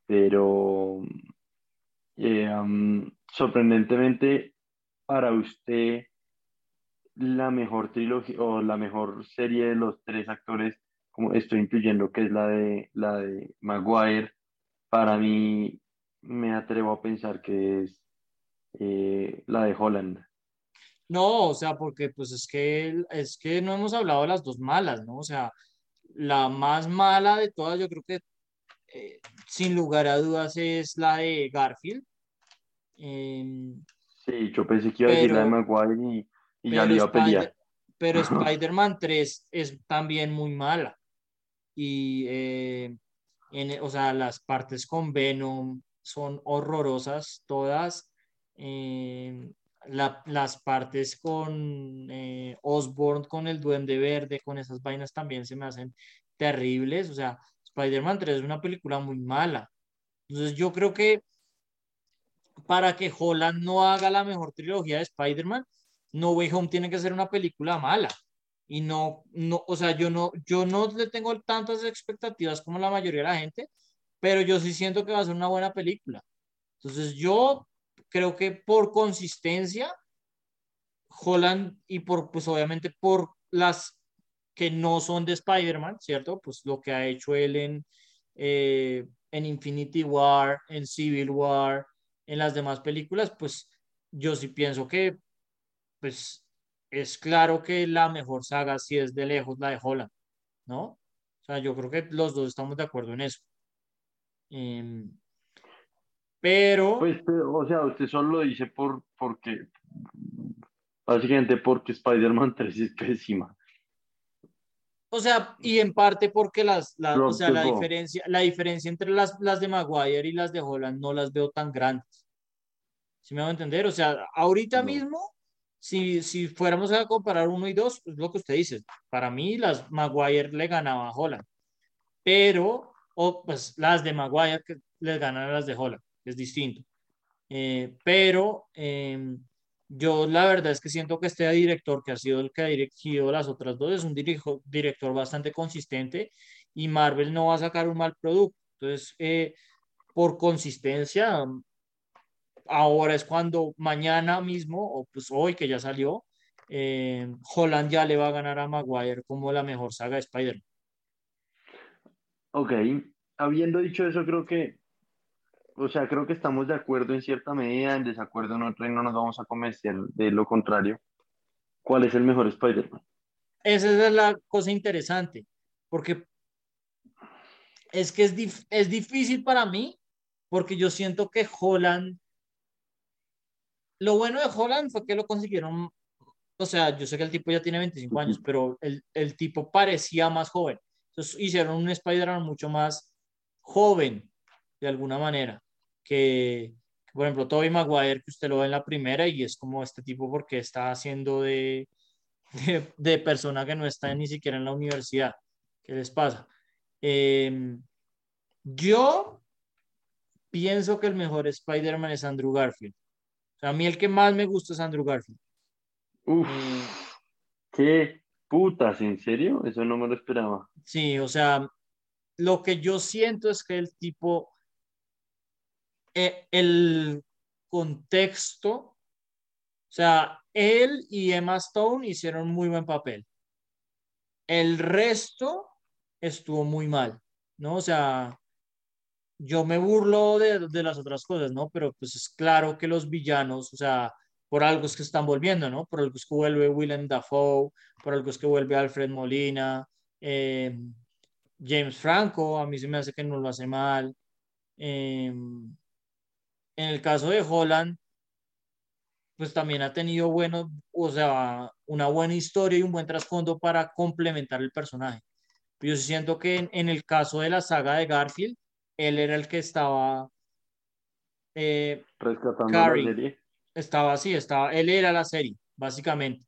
pero eh, sorprendentemente para usted la mejor trilogía o la mejor serie de los tres actores, como estoy incluyendo que es la de la de Maguire, para mí me atrevo a pensar que es eh, la de Holland. No, o sea, porque pues es que es que no hemos hablado de las dos malas, ¿no? O sea, la más mala de todas, yo creo que eh, sin lugar a dudas es la de Garfield. Em, sí, yo pensé que iba a decir la de Maguire y y ya iba a pelear. Pero Spider-Man 3 es también muy mala. Y, eh, en, o sea, las partes con Venom son horrorosas todas. Eh, las partes con eh, Osborn, con el Duende Verde, con esas vainas también se me hacen terribles. O sea, Spider-Man 3 es una película muy mala. Entonces yo creo que para que Holland no haga la mejor trilogía de Spider-Man, no Way Home tiene que ser una película mala. Y no, no, o sea, yo no, yo no le tengo tantas expectativas como la mayoría de la gente, pero yo sí siento que va a ser una buena película. Entonces yo creo que por consistencia, Holland y por, pues obviamente por las que no son de Spider-Man, ¿cierto? Pues lo que ha hecho él en, eh, en Infinity War, en Civil War, en las demás películas, pues yo sí pienso que pues es claro que la mejor saga si es de lejos la de Holland, ¿no? O sea, yo creo que los dos estamos de acuerdo en eso. Em, pero... Pues, o sea, usted solo lo dice por, porque, básicamente porque Spider-Man <laughs> 3 es pésima. O sea, y en parte porque las, o sea, la diferencia, la diferencia entre las, las de Maguire y las de Holland no las veo tan grandes. ¿Sí me va a entender? O sea, ahorita mismo si, si fuéramos a comparar uno y dos, pues lo que usted dice, para mí las Maguire le ganaba a Holland, pero, o pues las de Maguire que les ganan a las de Holland, es distinto. Eh, pero em, yo la verdad es que siento que este director, que ha sido el que ha dirigido las otras dos, es un director bastante consistente y Marvel no va a sacar un mal producto. Entonces, eh, por consistencia, ahora es cuando mañana mismo, o pues hoy que ya salió, eh, Holland ya le va a ganar a Maguire como la mejor saga de Spider-Man. Ok, habiendo dicho eso, creo que, o sea, creo que estamos de acuerdo en cierta medida, en desacuerdo en otro y no nos vamos a convencer de lo contrario. ¿Cuál es el mejor Spider-Man? Esa es la cosa interesante, porque es que es, es difícil para mí, porque yo siento que Holland lo bueno de Holland fue que lo consiguieron, o sea, yo sé que el tipo ya tiene 25 años, pero el, el tipo parecía más joven. Entonces hicieron un Spider-Man mucho más joven, de alguna manera, que, por ejemplo, Tobey Maguire, que usted lo ve en la primera y es como este tipo porque está haciendo de, de, de persona que no está ni siquiera en la universidad. ¿Qué les pasa? Em, yo pienso que el mejor Spider-Man es Andrew Garfield a mí el que más me gusta es Andrew Garfield. Uf, eh, qué putas, ¿en serio? Eso no me lo esperaba. Sí, o sea, lo que yo siento es que el tipo, eh, el contexto, o sea, él y Emma Stone hicieron muy buen papel. El resto estuvo muy mal, ¿no? O sea, yo me burlo de, de, las otras cosas, ¿no? Pero pues es claro que los villanos, o sea, por algo es que están volviendo, ¿no? Por algo es que vuelve Willem Dafoe, por algo es que vuelve Alfred Molina, eh, James Franco, a mí se me hace que no lo hace mal. Eh, en el caso de Holland, pues también ha tenido bueno, o sea, una buena historia y un buen trasfondo para complementar el personaje. Yo siento que en, el caso de la saga de Garfield, él era el que estaba eh, rescatando la serie. Estaba así, estaba, él era la serie, básicamente,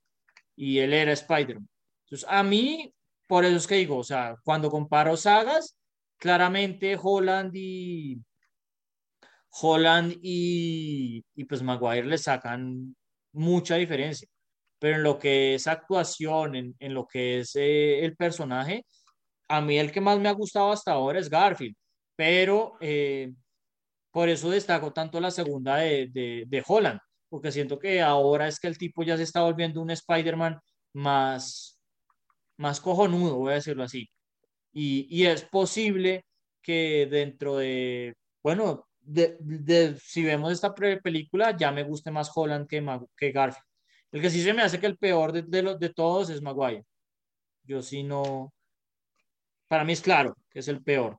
y él era Spider-Man. Entonces, a mí, por eso es que digo, o sea, cuando comparo sagas, claramente Holland y Holland y, y pues Maguire le sacan mucha diferencia, pero en lo que es actuación, en, en lo que es eh, el personaje, a mí el que más me ha gustado hasta ahora es Garfield, pero eh, por eso destaco tanto la segunda de, de, de, Holland, porque siento que ahora es que el tipo ya se está volviendo un Spider-Man más, más cojonudo, voy a decirlo así. Y, y es posible que dentro de, bueno, de, si vemos esta película, ya me guste más Holland que, que Garfield. El que sí se me hace que el peor de, de, de todos es Maguire. Yo sí no. Para mí es claro que es el peor.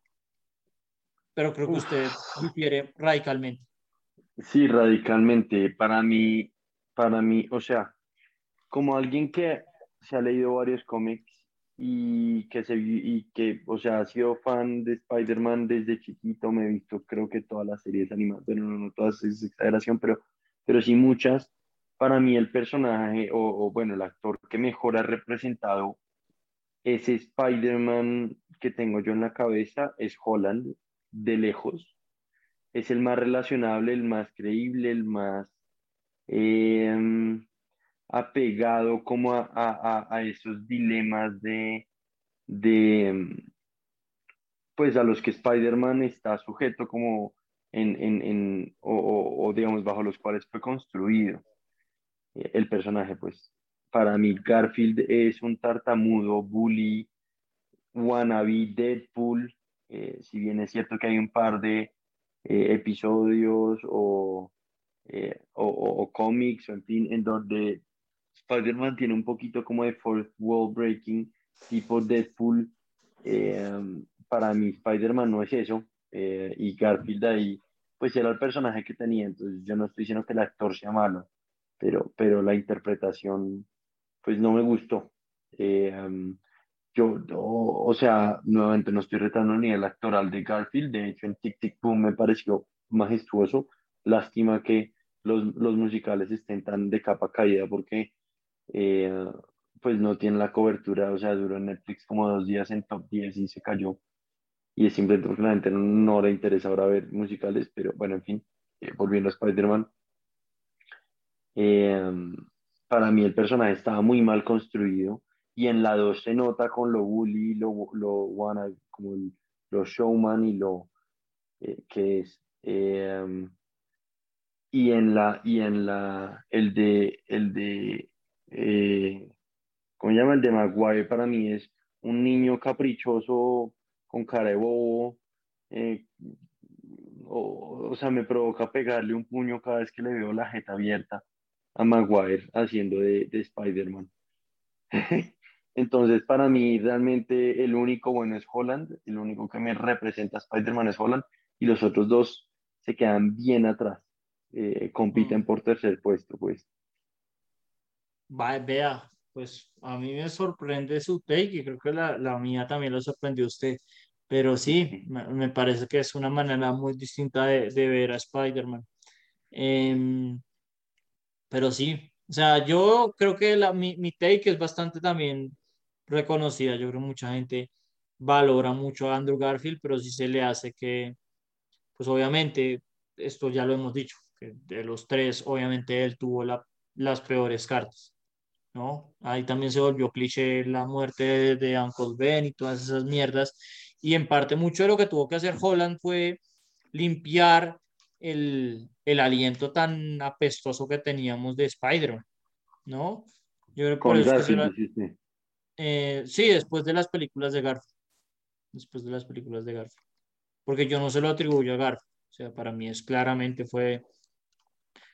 Pero creo que usted difiere radicalmente. Sí, radicalmente. Para mí, para mí, o sea, como alguien que se ha leído varios cómics y que, se, y que, o sea, ha sido fan de Spider-Man desde chiquito, me he visto creo que todas las series animadas, bueno, no, no todas es exageración, pero, pero sí muchas. Para mí el personaje, o, bueno, el actor que mejor ha representado ese Spider-Man que tengo yo en la cabeza es Holland, de lejos. Es el más relacionable, el más creíble, el más... Eh, apegado como a, a, a esos dilemas de, de, pues a los que Spider-Man está sujeto como en, en, en o, o, digamos bajo los cuales fue construido eh, el personaje, pues para mí Garfield es un tartamudo, bully, wannabe, Deadpool, eh, si bien es cierto que hay un par de eh, episodios o, o, o, cómics, en fin, en donde Spider-Man tiene un poquito como de fourth wall breaking, tipo Deadpool. Eh, para mí, Spider-Man no es eso. Eh, y Garfield ahí, pues era el personaje que tenía. Entonces, yo no estoy diciendo que el actor sea malo, pero, pero la interpretación, pues no me gustó. Eh, yo, o sea, nuevamente no estoy retando ni el actoral de Garfield. De hecho, en Tic Tic Boom me pareció majestuoso. Lástima que los, los musicales estén tan de capa caída porque eh, pues no tiene la cobertura, o sea, duró Netflix como dos días en top 10 y se cayó. Y es simplemente porque la gente no, le interesa ahora ver musicales, pero bueno, en fin, eh, volviendo a Spider-Man. Eh, para mí el personaje estaba muy mal construido y en la 2 se nota con lo bully, lo, lo wanna, como lo showman y lo que es. y en la, y en la, el de, el de eh, ¿cómo se llama? El de Maguire para mí es un niño caprichoso con cara de bobo. Eh, o, sea, me provoca pegarle un puño cada vez que le veo la jeta abierta a Maguire haciendo de, de Spider-Man. <laughs> Entonces, para mí, realmente el único bueno es Holland, el único que me representa Spider-Man es Holland, y los otros dos se quedan bien atrás, eh, compiten mm. por tercer puesto, pues vea, pues a mí me sorprende su take y creo que la, la mía también lo sorprendió a usted. Pero sí, me, parece que es una manera muy distinta de, de ver a Spider-Man. Em, pero sí, o sea, yo creo que la, mi, mi take es bastante también reconocida. Yo creo que mucha gente valora mucho a Andrew Garfield, pero sí se le hace que, pues obviamente, esto ya lo hemos dicho, que de los tres, obviamente él tuvo la, las peores cartas. ¿no? Ahí también se volvió cliché la muerte de, Uncle Ben y todas esas mierdas. Y en parte mucho de lo que tuvo que hacer Holland fue limpiar el, el aliento tan apestoso que teníamos de Spider-Man, ¿no? Yo creo por eso eh, sí, después de las películas de Garfield. Después de las películas de Garfield. porque yo no se lo atribuyo a Garfield. O sea, para mí es claramente fue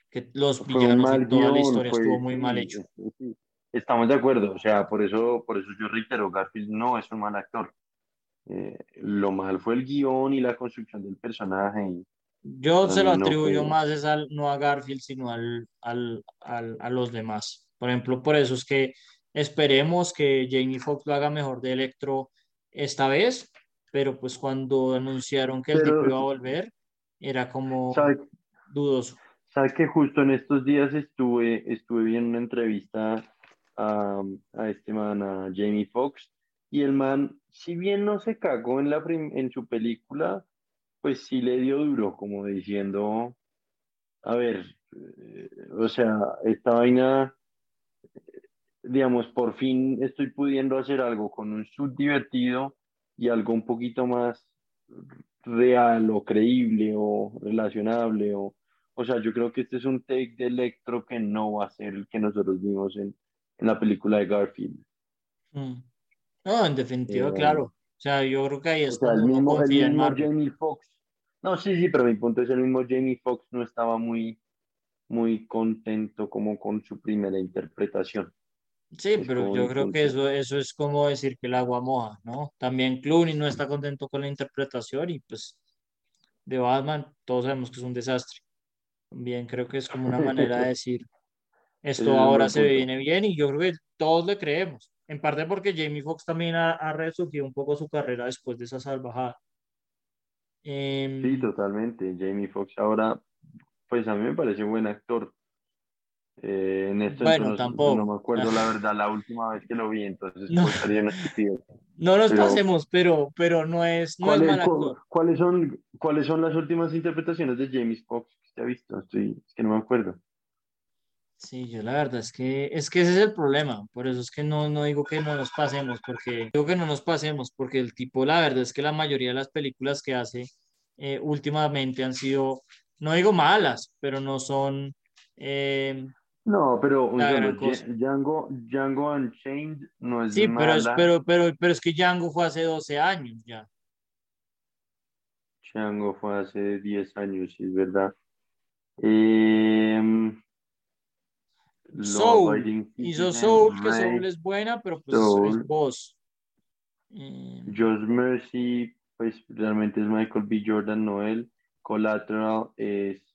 que los villanos y toda la historia estuvo muy mal hecho. Estamos de acuerdo, o sea, por eso, por eso yo reitero, Garfield no es un mal actor. Eh, lo mal fue el guion y la construcción del personaje. yo se lo atribuyo más al, no a Garfield, sino al, al, al, a los demás. Por ejemplo, por eso es que esperemos que Jamie Foxx lo haga mejor de Electro esta vez, pero pues cuando anunciaron que el tipo iba a volver, era como dudoso. Sabes que justo en estos días estuve, estuve viendo una entrevista a, a este man, a Jamie Foxx, y el man, si bien no se cagó en, la en su película, pues sí le dio duro, como diciendo, a ver, eh, o sea, esta vaina, digamos, por fin estoy pudiendo hacer algo con un sub divertido y algo un poquito más real o creíble o relacionable o, o sea, yo creo que este es un take de Electro que no va a ser el que nosotros vimos en, en la película de Garfield. Mm. No, en definitiva, eh, claro. O sea, yo creo que ahí es el mismo, el mismo Jamie Foxx. No, sí, sí, pero mi punto es el mismo Jamie Foxx no estaba muy, muy contento como con su primera interpretación. Sí, pero yo creo que eso, eso es como decir que el agua moja, ¿no? También Clooney no está contento con la interpretación y pues de Batman todos sabemos que es un desastre. También creo que es como una manera de <laughs> decir, esto ahora se viene bien y yo creo que todos le creemos. En parte porque Jamie Foxx también ha, ha resurgido un poco su carrera después de esa salvajada. Em, sí, totalmente. Jamie Foxx ahora, pues a mí me parece un buen actor. Eh, en esto bueno, tampoco. No me acuerdo la verdad la última vez que lo vi, entonces no, <laughs> no nos pasemos, pero, pero no es, no es actor. ¿cuáles son, ¿Cuáles son las últimas interpretaciones de Jamie Foxx que usted ha visto? Estoy, es que no me acuerdo. Sí, yo la verdad es que es que ese es el problema, por eso es que no, no digo que no nos pasemos, porque digo que no nos pasemos, porque el tipo, la verdad es que la mayoría de las películas que hace eh, últimamente han sido, no digo malas, pero no son eh, no, pero Django, Django Unchained no es Sí, pero es, pero, pero, pero es que Django fue hace 12 años ya. Django fue hace 10 años, es verdad. Eh, Soul. Hizo Soul, que Soul es buena, pero pues es vos. Eh, Mercy, pues realmente es Michael B. Jordan, Noel. Collateral es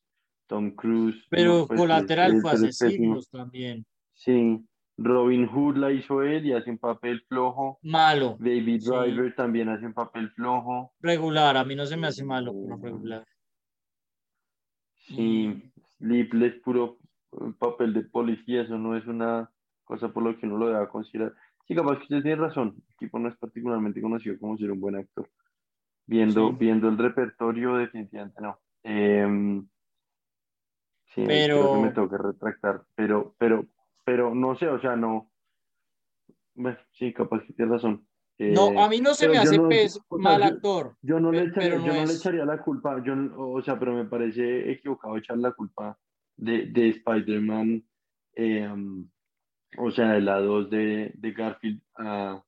Tom Cruise. Pero pues, Collateral fue hace siglos también. Sí. Robin Hood la hizo él y hace un papel flojo. Malo. David Driver también hace un papel flojo. Regular, a mí no se me hace malo, pero regular. Sí, mm. Sleepless puro papel de policía, eso no es una cosa por lo que uno lo deba considerar. Sí, capaz que usted tiene razón, el tipo no es particularmente conocido como ser un buen actor. Viendo, viendo el repertorio, definitivamente no. Em, sí, pero... creo que me tengo que retractar, pero, pero, pero no sé, o sea, no. Bueno, sí, capaz que tiene razón. no, a mí no se me hace mal actor. Yo, no, le echaría, yo no le echaría la culpa, yo, o sea, pero me parece equivocado echar la culpa de, de Spider-Man, eh, um, o sea, de la 2 de, de Garfield a,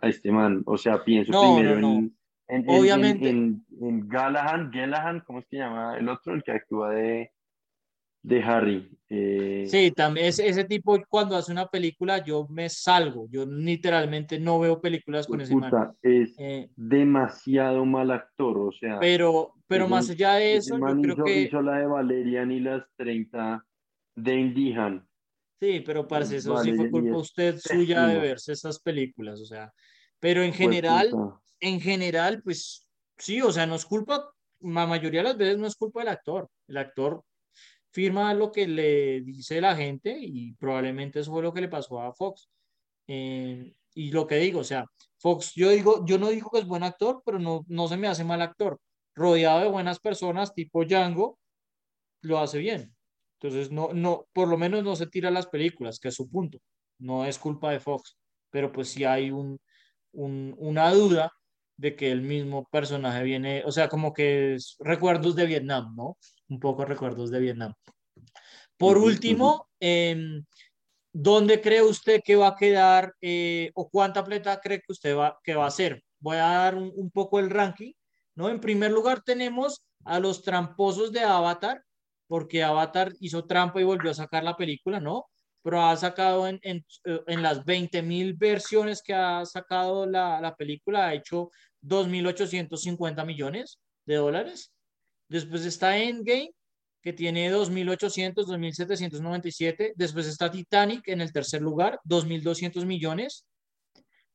a, este man. O sea, pienso primero En, en, Obviamente. En, en, Gallahan, Gallahan, ¿cómo es que llama el otro? El que actúa de, de Harry. Eh, sí, también ese, ese, tipo cuando hace una película yo me salgo, yo literalmente no veo películas con ese man. Es eh, demasiado mal actor, o sea. Pero, pero más allá de eso, yo creo hizo, que... Hizo la de Valerian y las 30 de Indihan. Sí, pero parece eso sí fue culpa usted suya de verse esas películas, o sea. Pero en general, en general, pues sí, o sea, no es culpa, la mayoría de las veces no es culpa del actor. El actor firma lo que le dice la gente y probablemente eso fue lo que le pasó a Fox. Eh, y lo que digo, o sea, Fox, yo digo, yo no digo que es buen actor, pero no, no se me hace mal actor. Rodeado de buenas personas, tipo Django, lo hace bien. Entonces, no, no, por lo menos no se tira las películas, que es su punto. No es culpa de Fox, pero pues sí hay un, un, una duda de que el mismo personaje viene, o sea, como que es recuerdos de Vietnam, ¿no? Un poco recuerdos de Vietnam. Por último, em, ¿dónde cree usted que va a quedar eh, o cuánta plata cree que usted va, que va a hacer? Voy a dar un, poco el ranking ¿no? En primer lugar tenemos a los tramposos de Avatar, porque Avatar hizo trampa y volvió a sacar la película, ¿no? Pero ha sacado en, en, en las 20 mil versiones que ha sacado la, la película, ha hecho 2.850 millones de dólares. Después está Endgame, que tiene 2.800, 2.797. Después está Titanic en el tercer lugar, 2.200 millones.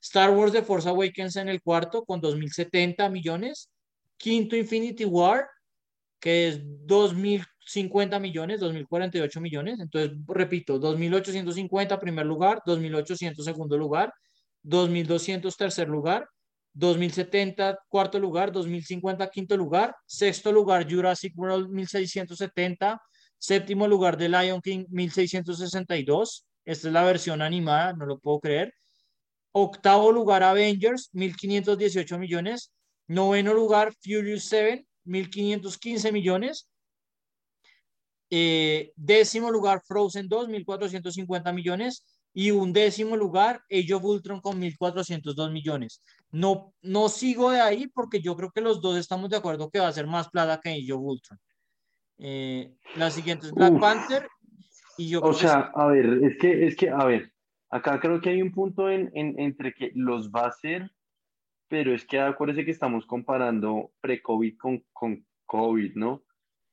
Star Wars The Force Awakens en el cuarto con 2.070 millones. Quinto Infinity War, que es 2.050 millones, 2.048 millones. Entonces, repito, 2.850 primer lugar, 2.800 segundo lugar, 2.200 tercer lugar, 2070 cuarto lugar, 2050 quinto lugar, sexto lugar Jurassic World 1670, séptimo lugar The Lion King 1662, esta es la versión animada, no lo puedo creer, octavo lugar Avengers 1518 millones, noveno lugar Furious 7 1515 millones, eh, décimo lugar Frozen 2 1450 millones, y un décimo lugar, Age of Ultron con 1.402 millones. No, no sigo de ahí porque yo creo que los dos estamos de acuerdo que va a ser más plata que Age of Ultron. Eh, la siguiente es Black Panther. Y yo o sea, a ver, es que, es que, a ver, acá creo que hay un punto en, en, entre que los va a hacer, pero es que acuérdese que estamos comparando pre-COVID con, con COVID, ¿no?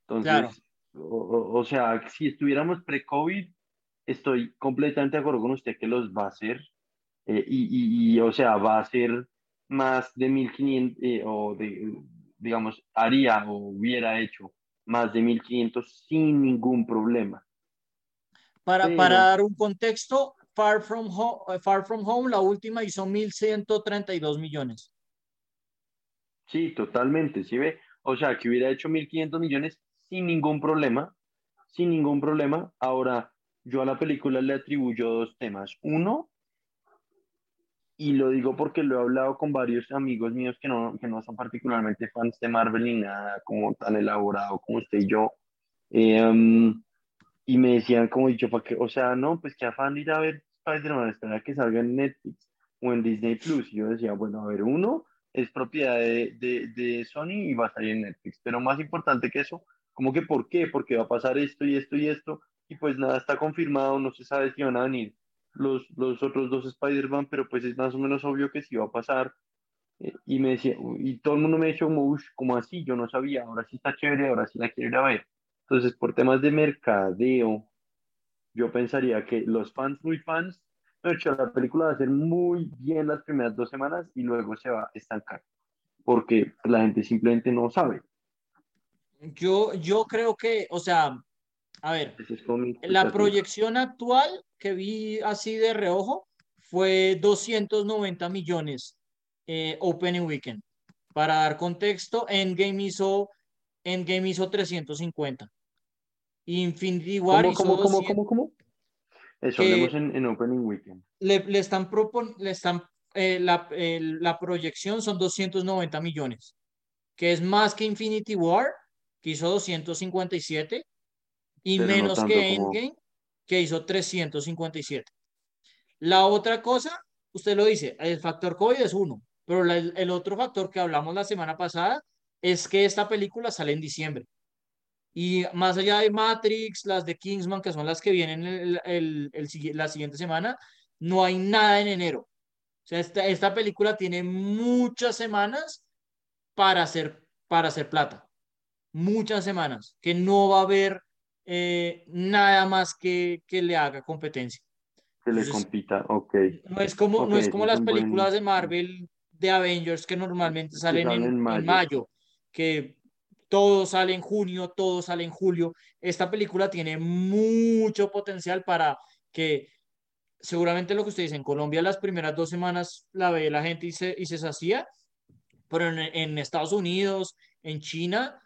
Entonces, o, o, sea, si estuviéramos pre-COVID, estoy completamente de acuerdo con usted que los va a hacer. Eh, y, y, o sea, va a ser más de 1500 eh, o de, digamos, haría o hubiera hecho más de 1500 sin ningún problema. Para, para dar un contexto, Far From, Home, Far From Home, la última hizo 1132 millones. Sí, totalmente, ¿sí ve? O sea, que hubiera hecho 1500 millones sin ningún problema, sin ningún problema. Ahora, yo a la película le atribuyo dos temas. Uno, y lo digo porque lo he hablado con varios amigos míos que no, que no son particularmente fans de Marvel ni nada como tan elaborado como usted y yo. Em, y me decían como dicho, ¿para qué? O sea, no, pues que afán ir a ver Spider-Man, esperar que salga en Netflix o en Disney Plus. Y yo decía, bueno, a ver, uno es propiedad de, de, de Sony y va a salir en Netflix. Pero más importante que eso, como que ¿por qué? Porque va a pasar esto y esto y esto y pues nada está confirmado, no se sabe si van a venir los, los otros dos Spider-Man, pero pues es más o menos obvio que sí va a pasar. Eh, y me decía, y todo el mundo me decía como, como así, yo no sabía, ahora sí está chévere, ahora sí la quiero ir a ver. Entonces, por temas de mercadeo, yo pensaría que los fans, muy fans, de hecho, la película va a ser muy bien las primeras dos semanas y luego se va a estancar, porque la gente simplemente no sabe. Yo, yo creo que, o sea, a ver, la proyección actual que vi así de reojo fue 290 millones eh, Opening Weekend. Para dar contexto, Endgame hizo, Endgame hizo 350. Infinity War ¿Cómo, hizo cómo, cómo, cómo, Eso, hablemos en, en, Opening Weekend. Le, le están, propon, le están eh, la, la proyección son 290 millones, que es más que Infinity War, que hizo 257 y menos que Endgame, que hizo 357. La otra cosa, usted lo dice, el factor COVID es uno, pero el otro factor que hablamos la semana pasada es que esta película sale en diciembre. Y más allá de Matrix, las de Kingsman, que son las que vienen el, la siguiente semana, no hay nada en enero. O sea, esta, esta película tiene muchas semanas para hacer, para hacer plata. Muchas semanas, que no va a haber eh, nada más que, que le haga competencia. Que le compita, ok. No es como, no es como las películas de Marvel de Avengers que normalmente salen, en, mayo. que todo sale en junio, todo sale en julio. Esta película tiene mucho potencial para que seguramente lo que usted dice, en Colombia las primeras dos semanas la ve la gente y se, y se sacía, pero en, en Estados Unidos, en China,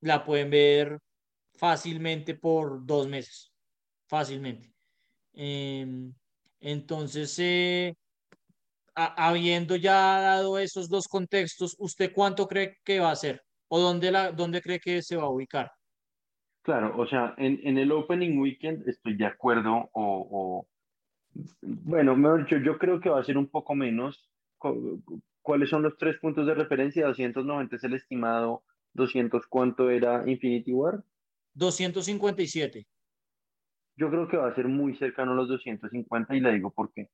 la pueden ver fácilmente por dos meses, fácilmente. Em, entonces, eh, habiendo ya dado esos dos contextos, ¿usted cuánto cree que va a ser? ¿O dónde, la, dónde cree que se va a ubicar? Claro, o sea, en, en el Opening Weekend estoy de acuerdo, o, bueno, mejor dicho, yo creo que va a ser un poco menos, ¿cuáles son los tres puntos de referencia? 290 es el estimado, 200 cuánto era Infinity War? 257. Yo creo que va a ser muy cercano a los 250 y le digo por qué.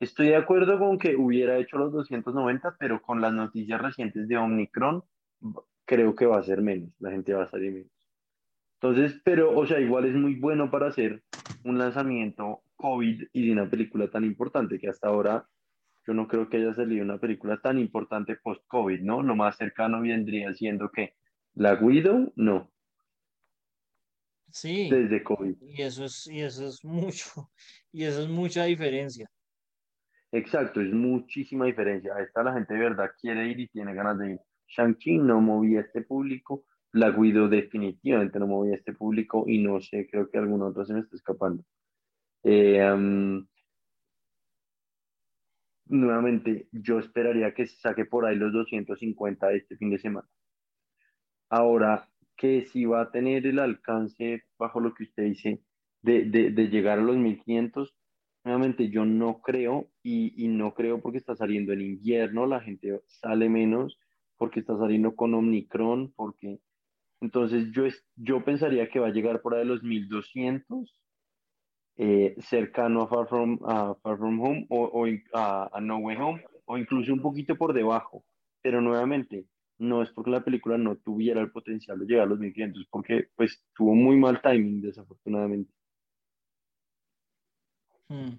Estoy de acuerdo con que hubiera hecho los 290, pero con las noticias recientes de Omicron, creo que va a ser menos, la gente va a salir menos. Entonces, pero, o sea, igual es muy bueno para hacer un lanzamiento COVID y de una película tan importante que hasta ahora yo no creo que haya salido una película tan importante post-COVID, ¿no? Lo más cercano vendría siendo que la Widow, no. Sí. Desde COVID. Y eso es, y eso es <laughs> mucho, y eso es mucha diferencia. Exacto, es muchísima diferencia. A esta la gente de verdad quiere ir y tiene ganas de ir. Shang-Chi no movía este público, la Guido definitivamente no movía este público y no sé, creo que algún otro se me está escapando. Eh, nuevamente, yo esperaría que se saque por ahí los 250 este fin de semana. Ahora, que si va a tener el alcance, bajo lo que usted dice, de, de, de llegar a los 1500, nuevamente yo no creo y, y, no creo porque está saliendo en invierno, la gente sale menos, porque está saliendo con Omicron, porque entonces yo, yo pensaría que va a llegar por ahí los 1200, eh, cercano a Far From, Far From Home o, o a, a, No Way Home, o incluso un poquito por debajo. Pero nuevamente, no es porque la película no tuviera el potencial de llegar a los 1500, porque pues tuvo muy mal timing, desafortunadamente. Hmm.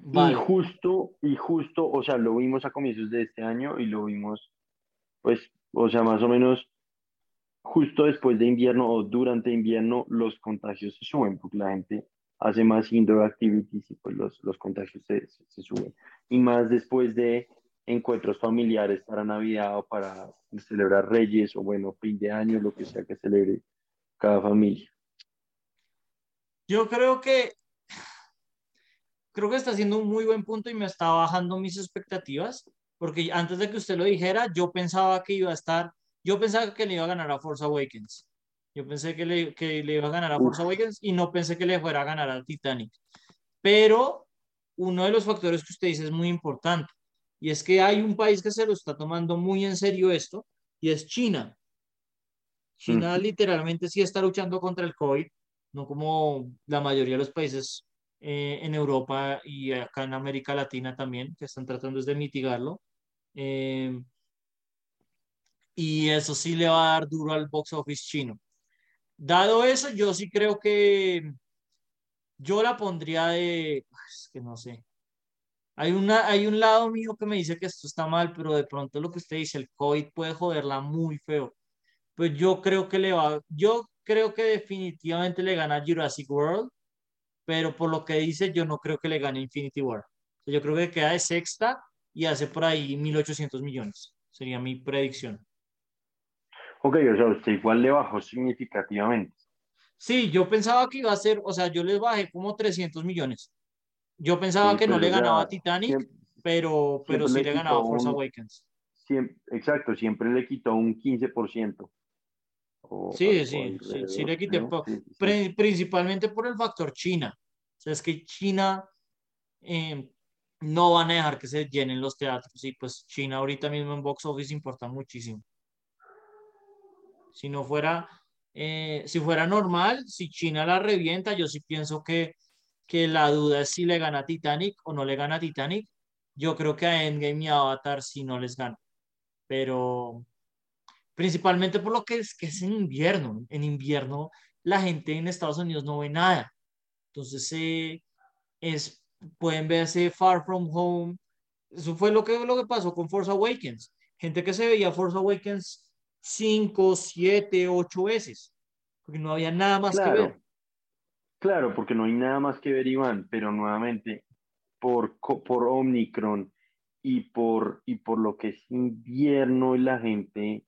Vale. Y justo, y justo, o sea, lo vimos a comienzos de este año y lo vimos, pues, o sea, más o menos justo después de invierno o durante invierno, los contagios se suben porque la gente hace más indoor activities y pues los, los contagios se, se, se suben. Y más después de encuentros familiares para Navidad o para celebrar Reyes o bueno, fin de año, lo que sea que celebre cada familia. Yo creo que creo que está haciendo un muy buen punto y me está bajando mis expectativas, porque antes de que usted lo dijera, yo pensaba que iba a estar, yo pensaba que le iba a ganar a Force Awakens. Yo pensé que le, que le iba a ganar a Force Awakens y no pensé que le fuera a ganar al Titanic. Pero uno de los factores que usted dice es muy importante y es que hay un país que se lo está tomando muy en serio esto y es China. China mm. literalmente sí está luchando contra el COVID, no como la mayoría de los países eh, en Europa y acá en América Latina también, que están tratando de mitigarlo. Eh, y eso sí le va a dar duro al box office chino. Dado eso, yo sí creo que yo la pondría de, es que no sé. Hay, una, hay un lado mío que me dice que esto está mal, pero de pronto lo que usted dice, el COVID puede joderla muy feo. Pues yo creo que le va, yo creo que definitivamente le gana Jurassic World, pero por lo que dice, yo no creo que le gane Infinity War. Yo creo que queda de sexta y hace por ahí 1.800 millones. Sería mi predicción. Ok, o sea, usted igual le bajó significativamente. Sí, yo pensaba que iba a ser, o sea, yo les bajé como 300 millones. Yo pensaba que no le ganaba a Titanic, siempre- pero, pero sí le le ganaba Force un- Awakens. Siempre, exacto, siempre le quitó un 15%. O Sí, sí, sí, sí le quité, ¿no? Sí, sí, sí. pri- principalmente por el factor China. O sea, es que China eh, no van a dejar que se llenen los teatros y pues China ahorita mismo en box office importa muchísimo. Si no fuera, eh, si fuera normal, si China la revienta, yo sí pienso que, que la duda es si le gana a Titanic o no le gana a Titanic. Yo creo que a Endgame y Avatar sí no les gana. Pero principalmente por lo que es que es en invierno. En invierno la gente en Estados Unidos no ve nada. Entonces eh, es, pueden verse Far From Home. Eso fue lo que, lo que pasó con Force Awakens. Gente que se veía Force Awakens cinco, siete, ocho veces, porque no había nada más que ver. Claro, porque no hay nada más que ver, Iván, pero nuevamente, por, por Omicron y por, y por lo que es invierno y la gente,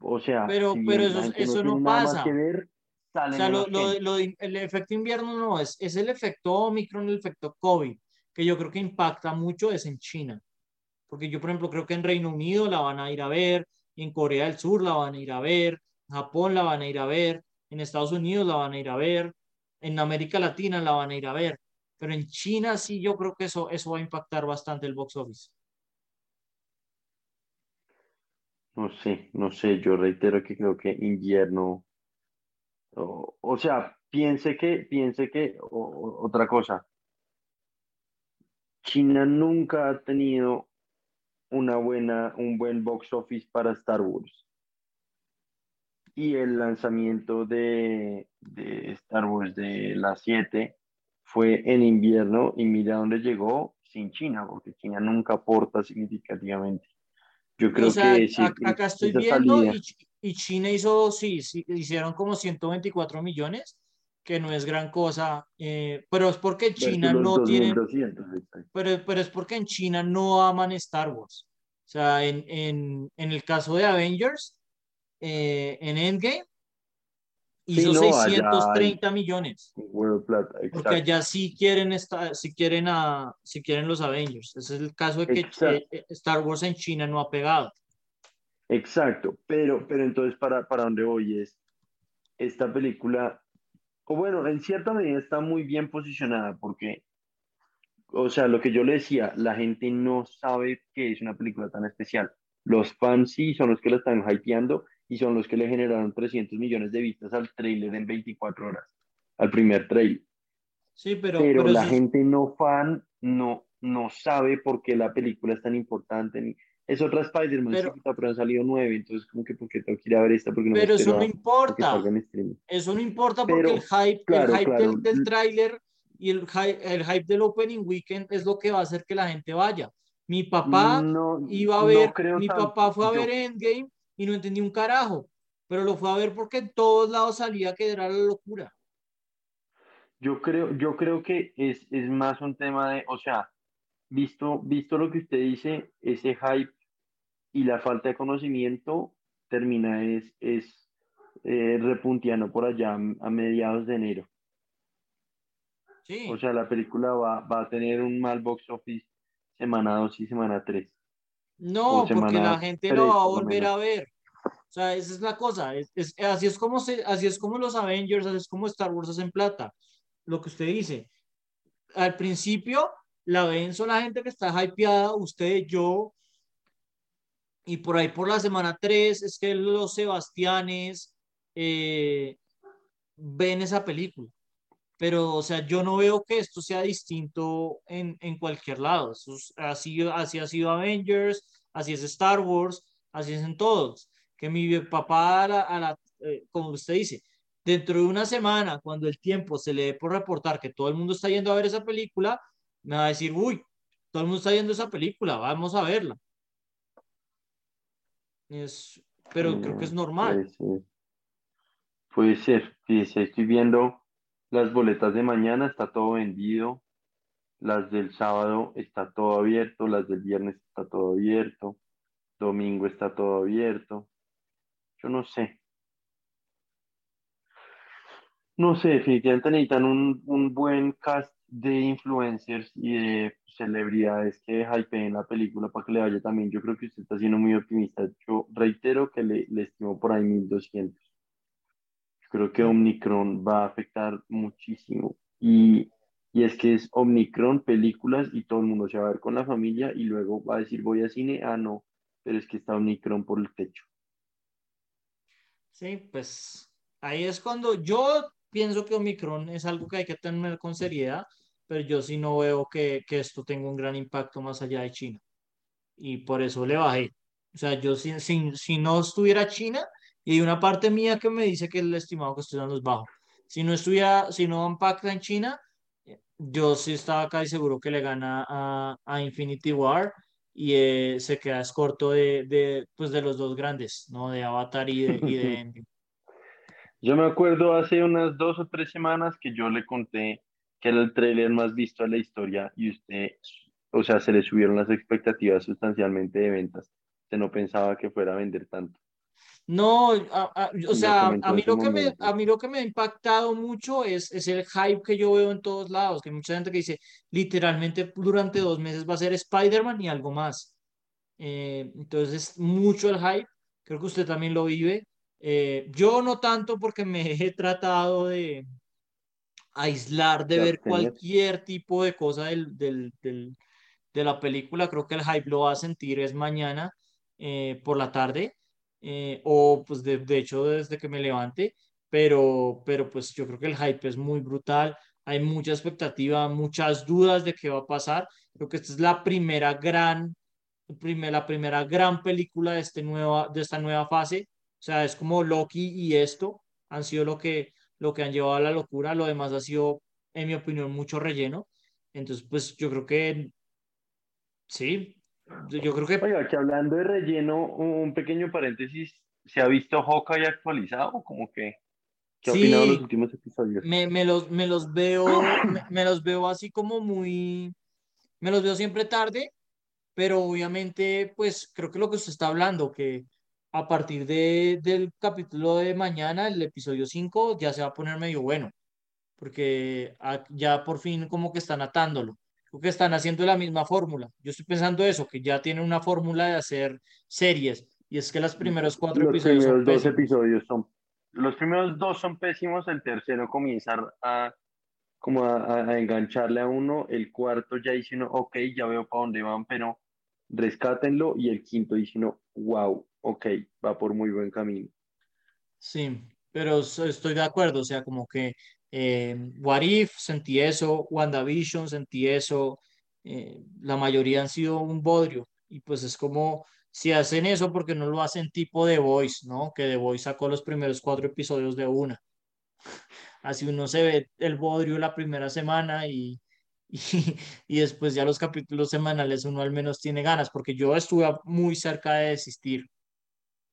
o sea, Pero, si pero eso, eso no nada más pasa. que ver, O sea, lo, lo, lo el efecto invierno no es, es el efecto Omicron, el efecto COVID, que yo creo que impacta mucho es en China. Porque yo, por ejemplo, creo que en Reino Unido la van a ir a ver, en Corea del Sur la van a ir a ver, en Japón la van a ir a ver, en Estados Unidos la van a ir a ver, en América Latina la van a ir a ver. Pero en China sí yo creo que eso, eso va a impactar bastante el box office. No sé, no sé, yo reitero que creo que invierno, o, sea, piense que, piense que, o- otra cosa, China nunca ha tenido una buena, un buen box office para Star Wars. Y el lanzamiento de, de Star Wars de las 7 fue en invierno y mira dónde llegó sin China, porque China nunca aporta significativamente. Yo O creo sea, que sí, a- acá estoy viendo salida, y, y China hizo, sí, sí, hicieron como 124 millones, que no es gran cosa, eh, pero es porque China no tiene 2200. exacto. pero, pero es porque en China no aman Star Wars. O sea, en, en, en el caso de Avengers, eh, en Endgame, Sí, hizo no, allá hay 630 millones. plata, Porque allá sí quieren, esta, sí quieren, a, sí quieren los Avengers. Ese es el caso de que Exacto. eh, Star Wars en China no ha pegado. Exacto, pero, pero entonces para, para dónde voy es, esta película, o bueno, en cierta medida está muy bien posicionada porque, o sea, lo que yo le decía, la gente no sabe que es una película tan especial. Los fans sí son los que la están hypeando y son los que le generaron 300 millones de vistas al trailer en 24 horas, al primer trailer. Sí, pero, Pero pero la eso es- gente no fan no, no sabe por qué la película es tan importante. Es otra Spider-Man, Pero- pero han salido nueve, entonces como que porque tengo que ir a ver esta porque no me pero eso espero no importa. Eso no importa porque el hype, claro, el hype claro. del, del tráiler y el hype, el hype del opening weekend es lo que va a hacer que la gente vaya. Mi papá No, iba a no ver, creo mi tanto. papá fue a Yo- ver Endgame y no entendí un carajo, pero lo fue a ver porque en todos lados salía que era la locura. Yo creo, yo creo que es, es más un tema de, o sea, visto, visto lo que usted dice, ese hype y la falta de conocimiento termina es, es eh, repunteando por allá a mediados de enero. Sí, O sea, la película va, va a tener un mal box office semana 2 y semana 3. No, porque la gente lo va a volver a ver. O sea, esa es la cosa. es- es- así, es como se, así es como los Avengers, así es como Star Wars hacen plata. Lo que usted dice. Al principio la ven son la gente que está hypeada, usted, yo, y por ahí por la semana 3 es que los Sebastianes eh, ven esa película. Pero, o sea, yo no veo que esto sea distinto en, en cualquier lado. Eso es- así, así ha sido Avengers, así es Star Wars, así es en todos. Que mi papá, a la, a la- eh, como usted dice, dentro de una semana, cuando el tiempo se le dé por reportar que todo el mundo está yendo a ver esa película, me va a decir, uy, todo el mundo está yendo a esa película, vamos a verla. Es, pero creo que es Mm, normal. Puede ser. Puede ser. Estoy viendo las boletas de mañana, está todo vendido. Las del sábado está todo abierto, las del viernes está todo abierto, domingo está todo abierto. Yo no sé. No sé, definitivamente necesitan un, un buen cast de influencers y de celebridades que hypeen la película para que le vaya también. Yo creo que usted está siendo muy optimista. Yo reitero que le, le estimo por ahí 1200. Creo que Omicron va a afectar muchísimo. Y, y es que es Omicron, películas y todo el mundo se va a ver con la familia y luego va a decir voy a cine. Ah, no, pero es que está Omicron por el techo. Sí, pues ahí es cuando yo pienso que Omicron es algo que hay que tener con seriedad, pero yo sí no veo que, que esto tenga un gran impacto más allá de China. Y por eso le bajé. O sea, yo si, si, si no estuviera China, y una parte mía que me dice que el estimado que estoy dando es bajo. Si no estuviera, si no impacta en China, yo sí estaba casi seguro que le gana a, a Infinity War y eh, se queda es corto de, de, pues de los dos grandes, ¿no? De Avatar y de, y de. <laughs> Yo me acuerdo hace unas dos o tres semanas que yo le conté que era el tráiler más visto de la historia y usted, o sea, se le subieron las expectativas sustancialmente de ventas. Usted no pensaba que fuera a vender tanto. No, a- a- o sea, a mí lo que me, a mí lo que me ha impactado mucho es, es el hype que yo veo en todos lados, que hay mucha gente que dice, literalmente durante dos meses va a ser Spider-Man y algo más. Eh, entonces es mucho el hype, creo que usted también lo vive. Eh, yo no tanto porque me <laughs> he tratado de aislar de ver cualquier tipo de cosa del, del, del- de la película, creo que el hype lo va a sentir es mañana eh, por la tarde eh, o pues de, de, hecho desde que me levante, pero, pero pues yo creo que el hype es muy brutal, hay mucha expectativa, muchas dudas de qué va a pasar. Creo que esta es la primera gran, la primera gran película de, este nueva, de esta nueva fase. O sea, es como Loki y esto han sido lo que, lo que han llevado a la locura. Lo demás ha sido, en mi opinión, mucho relleno. Entonces, pues yo creo que sí. Yo creo que. Oiga, que hablando de relleno, un pequeño paréntesis. ¿Se ha visto Hawkeye actualizado? Como que. ¿Qué opinado de los últimos episodios? Me, me, los, me los veo, me, los veo así como muy, me los veo siempre tarde, pero obviamente, pues creo que lo que usted está hablando, que a partir de, del capítulo de mañana, el episodio 5, ya se va a poner medio bueno, porque ya por fin como que están atándolo, creo que están haciendo la misma fórmula. Yo estoy pensando eso, que ya tienen una fórmula de hacer series, y es que los primeros cuatro episodios son dos episodios son los primeros dos son pésimos, el tercero comienza a como a, engancharle a uno, el cuarto ya dice uno, ok, ya veo para dónde van, pero rescátenlo, y el quinto dice uno, wow, ok, va por muy buen camino. Sí, pero estoy de acuerdo, o sea, como que eh, What If sentí eso, WandaVision sentí eso, eh, la mayoría han sido un bodrio, y pues es como si hacen eso, porque no lo hacen tipo de Voice, ¿no? Que The Voice sacó los primeros cuatro episodios de una. Así uno se ve el bodrio la primera semana y, <laughs> y, después ya los capítulos semanales uno al menos tiene ganas, porque yo estuve muy cerca de desistir.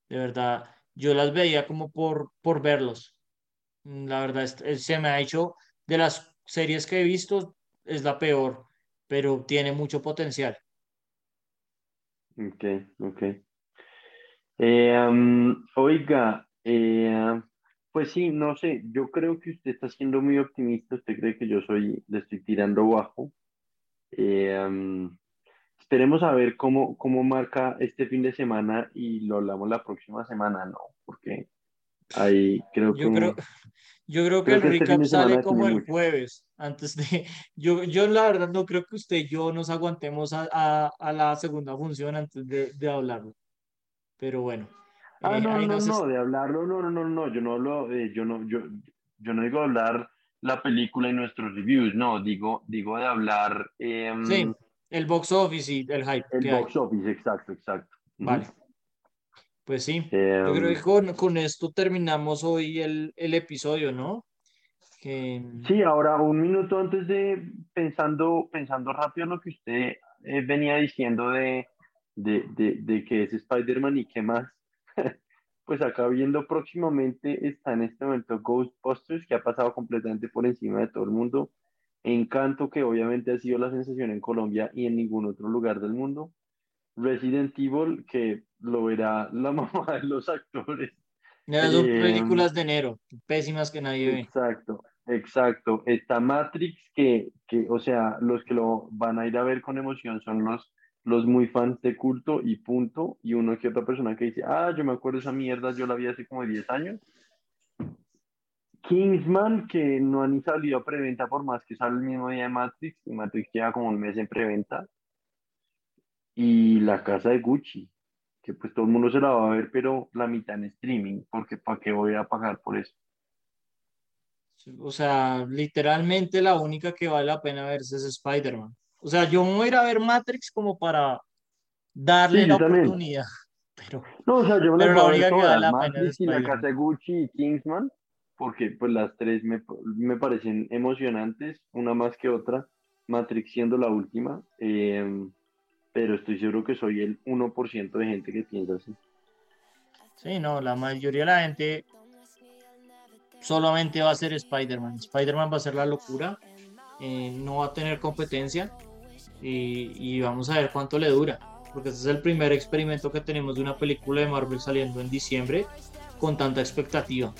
De verdad, yo las veía como por, por verlos. Mm, la verdad, se me ha hecho de las series que he visto, es la peor, pero tiene mucho potencial. Ok, ok. Eh, oiga, eh, pues sí, no sé, yo creo que usted está siendo muy optimista, usted cree que yo soy, le estoy tirando bajo. Eh, esperemos a ver cómo, cómo marca este fin de semana y lo hablamos la próxima semana, ¿no? Porque ahí creo yo que... Creo, yo creo que el este recap sale como el jueves, antes de... <laughs> Yo, yo la verdad no creo que usted y yo nos aguantemos a, a, la segunda función antes de, de hablarlo. Pero bueno. Ah, eh, no, no, no, de hablarlo, no, no, no, no, yo no hablo, yo no, yo, yo no digo hablar la película y nuestros reviews, no, digo, digo de hablar... Em, sí, el box office y el hype. El box office, exacto, exacto. Vale. Pues sí, yo creo que em, con, con, esto terminamos hoy el, el episodio, ¿no? Sí, ahora un minuto antes de pensando, pensando rápido lo que usted eh, venía diciendo de, de, de, de que es Spider-Man y qué más. <laughs> pues acá viendo próximamente está en este momento Ghostbusters, que ha pasado completamente por encima de todo el mundo. Encanto, que obviamente ha sido la sensación en Colombia y en ningún otro lugar del mundo. Resident Evil, que lo verá la <laughs> mamá de los actores. Las dos eh, películas de enero, pésimas que nadie ve. Exacto, exacto. Está Matrix, que, que, o sea, los que lo van a ir a ver con emoción son los, los muy fans de culto y punto. Y uno que otra persona que dice, ah, yo me acuerdo esa mierda, yo la vi hace como 10 años. Kingsman, que no han ni salido a preventa por más que sale el mismo día de Matrix, y Matrix queda como un mes en preventa y la casa de Gucci, que pues todo el mundo se la va a ver, pero la mitad en streaming, porque ¿para qué voy a pagar por eso? O sea, literalmente la única que vale la pena verse es Spider-Man. O sea, yo me voy a ir a ver Matrix como para darle la oportunidad. <laughs> Pero, no, o sea, yo me la única que vale la pena es y la casa de Gucci y Kingsman, porque pues las tres me, me parecen emocionantes, una más que otra. Matrix siendo la última. Eh, pero estoy seguro que soy el 1% de gente que piensa así. Sí, no, la mayoría de la gente solamente va a ser Spider-Man. Spider-Man va a ser la locura, eh, no va a tener competencia y, y, vamos a ver cuánto le dura, porque este es el primer experimento que tenemos de una película de Marvel saliendo en diciembre con tanta expectativa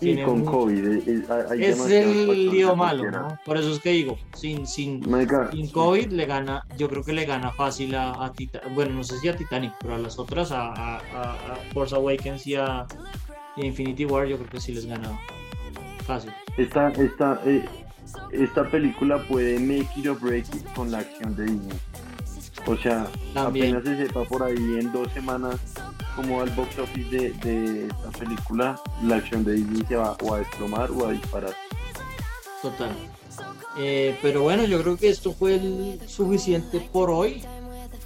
y con COVID. Eh, eh, es el lío malo, ¿no? Por eso es que digo, sin, sin, sin COVID le gana, yo creo que le gana fácil a, a bueno, no sé si a Titanic, pero a las otras, a, a, a Force Awakens y a, Infinity War, yo creo que sí les gana fácil. Esta, esta, eh, esta película puede make it or break it con la acción de Disney. O sea, apenas se sepa por ahí en dos semanas como al box office de, de esta película, la acción de Disney se va o a desplomar o a disparar. Total. Eh, pero bueno, yo creo que esto fue el suficiente por hoy.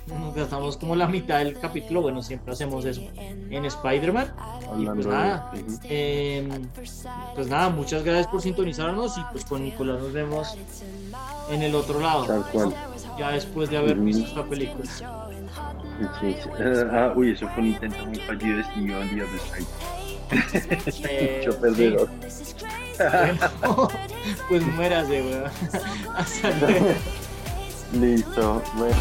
Nos gastamos como la mitad del capítulo. Bueno, siempre hacemos eso en Spider-Man. Y pues de- eh, pues nada, muchas gracias por sintonizarnos y pues con Nicolás nos vemos en el otro lado. Tal cual. Ya después de haber visto esta película. Sí, sí. Ah, uy, eso fue un intento muy fallido de Steve on the Other <laughs> Side. Eh, Mucho perdedor. sí. <laughs> Pues muérase, weón. Hasta luego. <laughs> Listo. Bueno.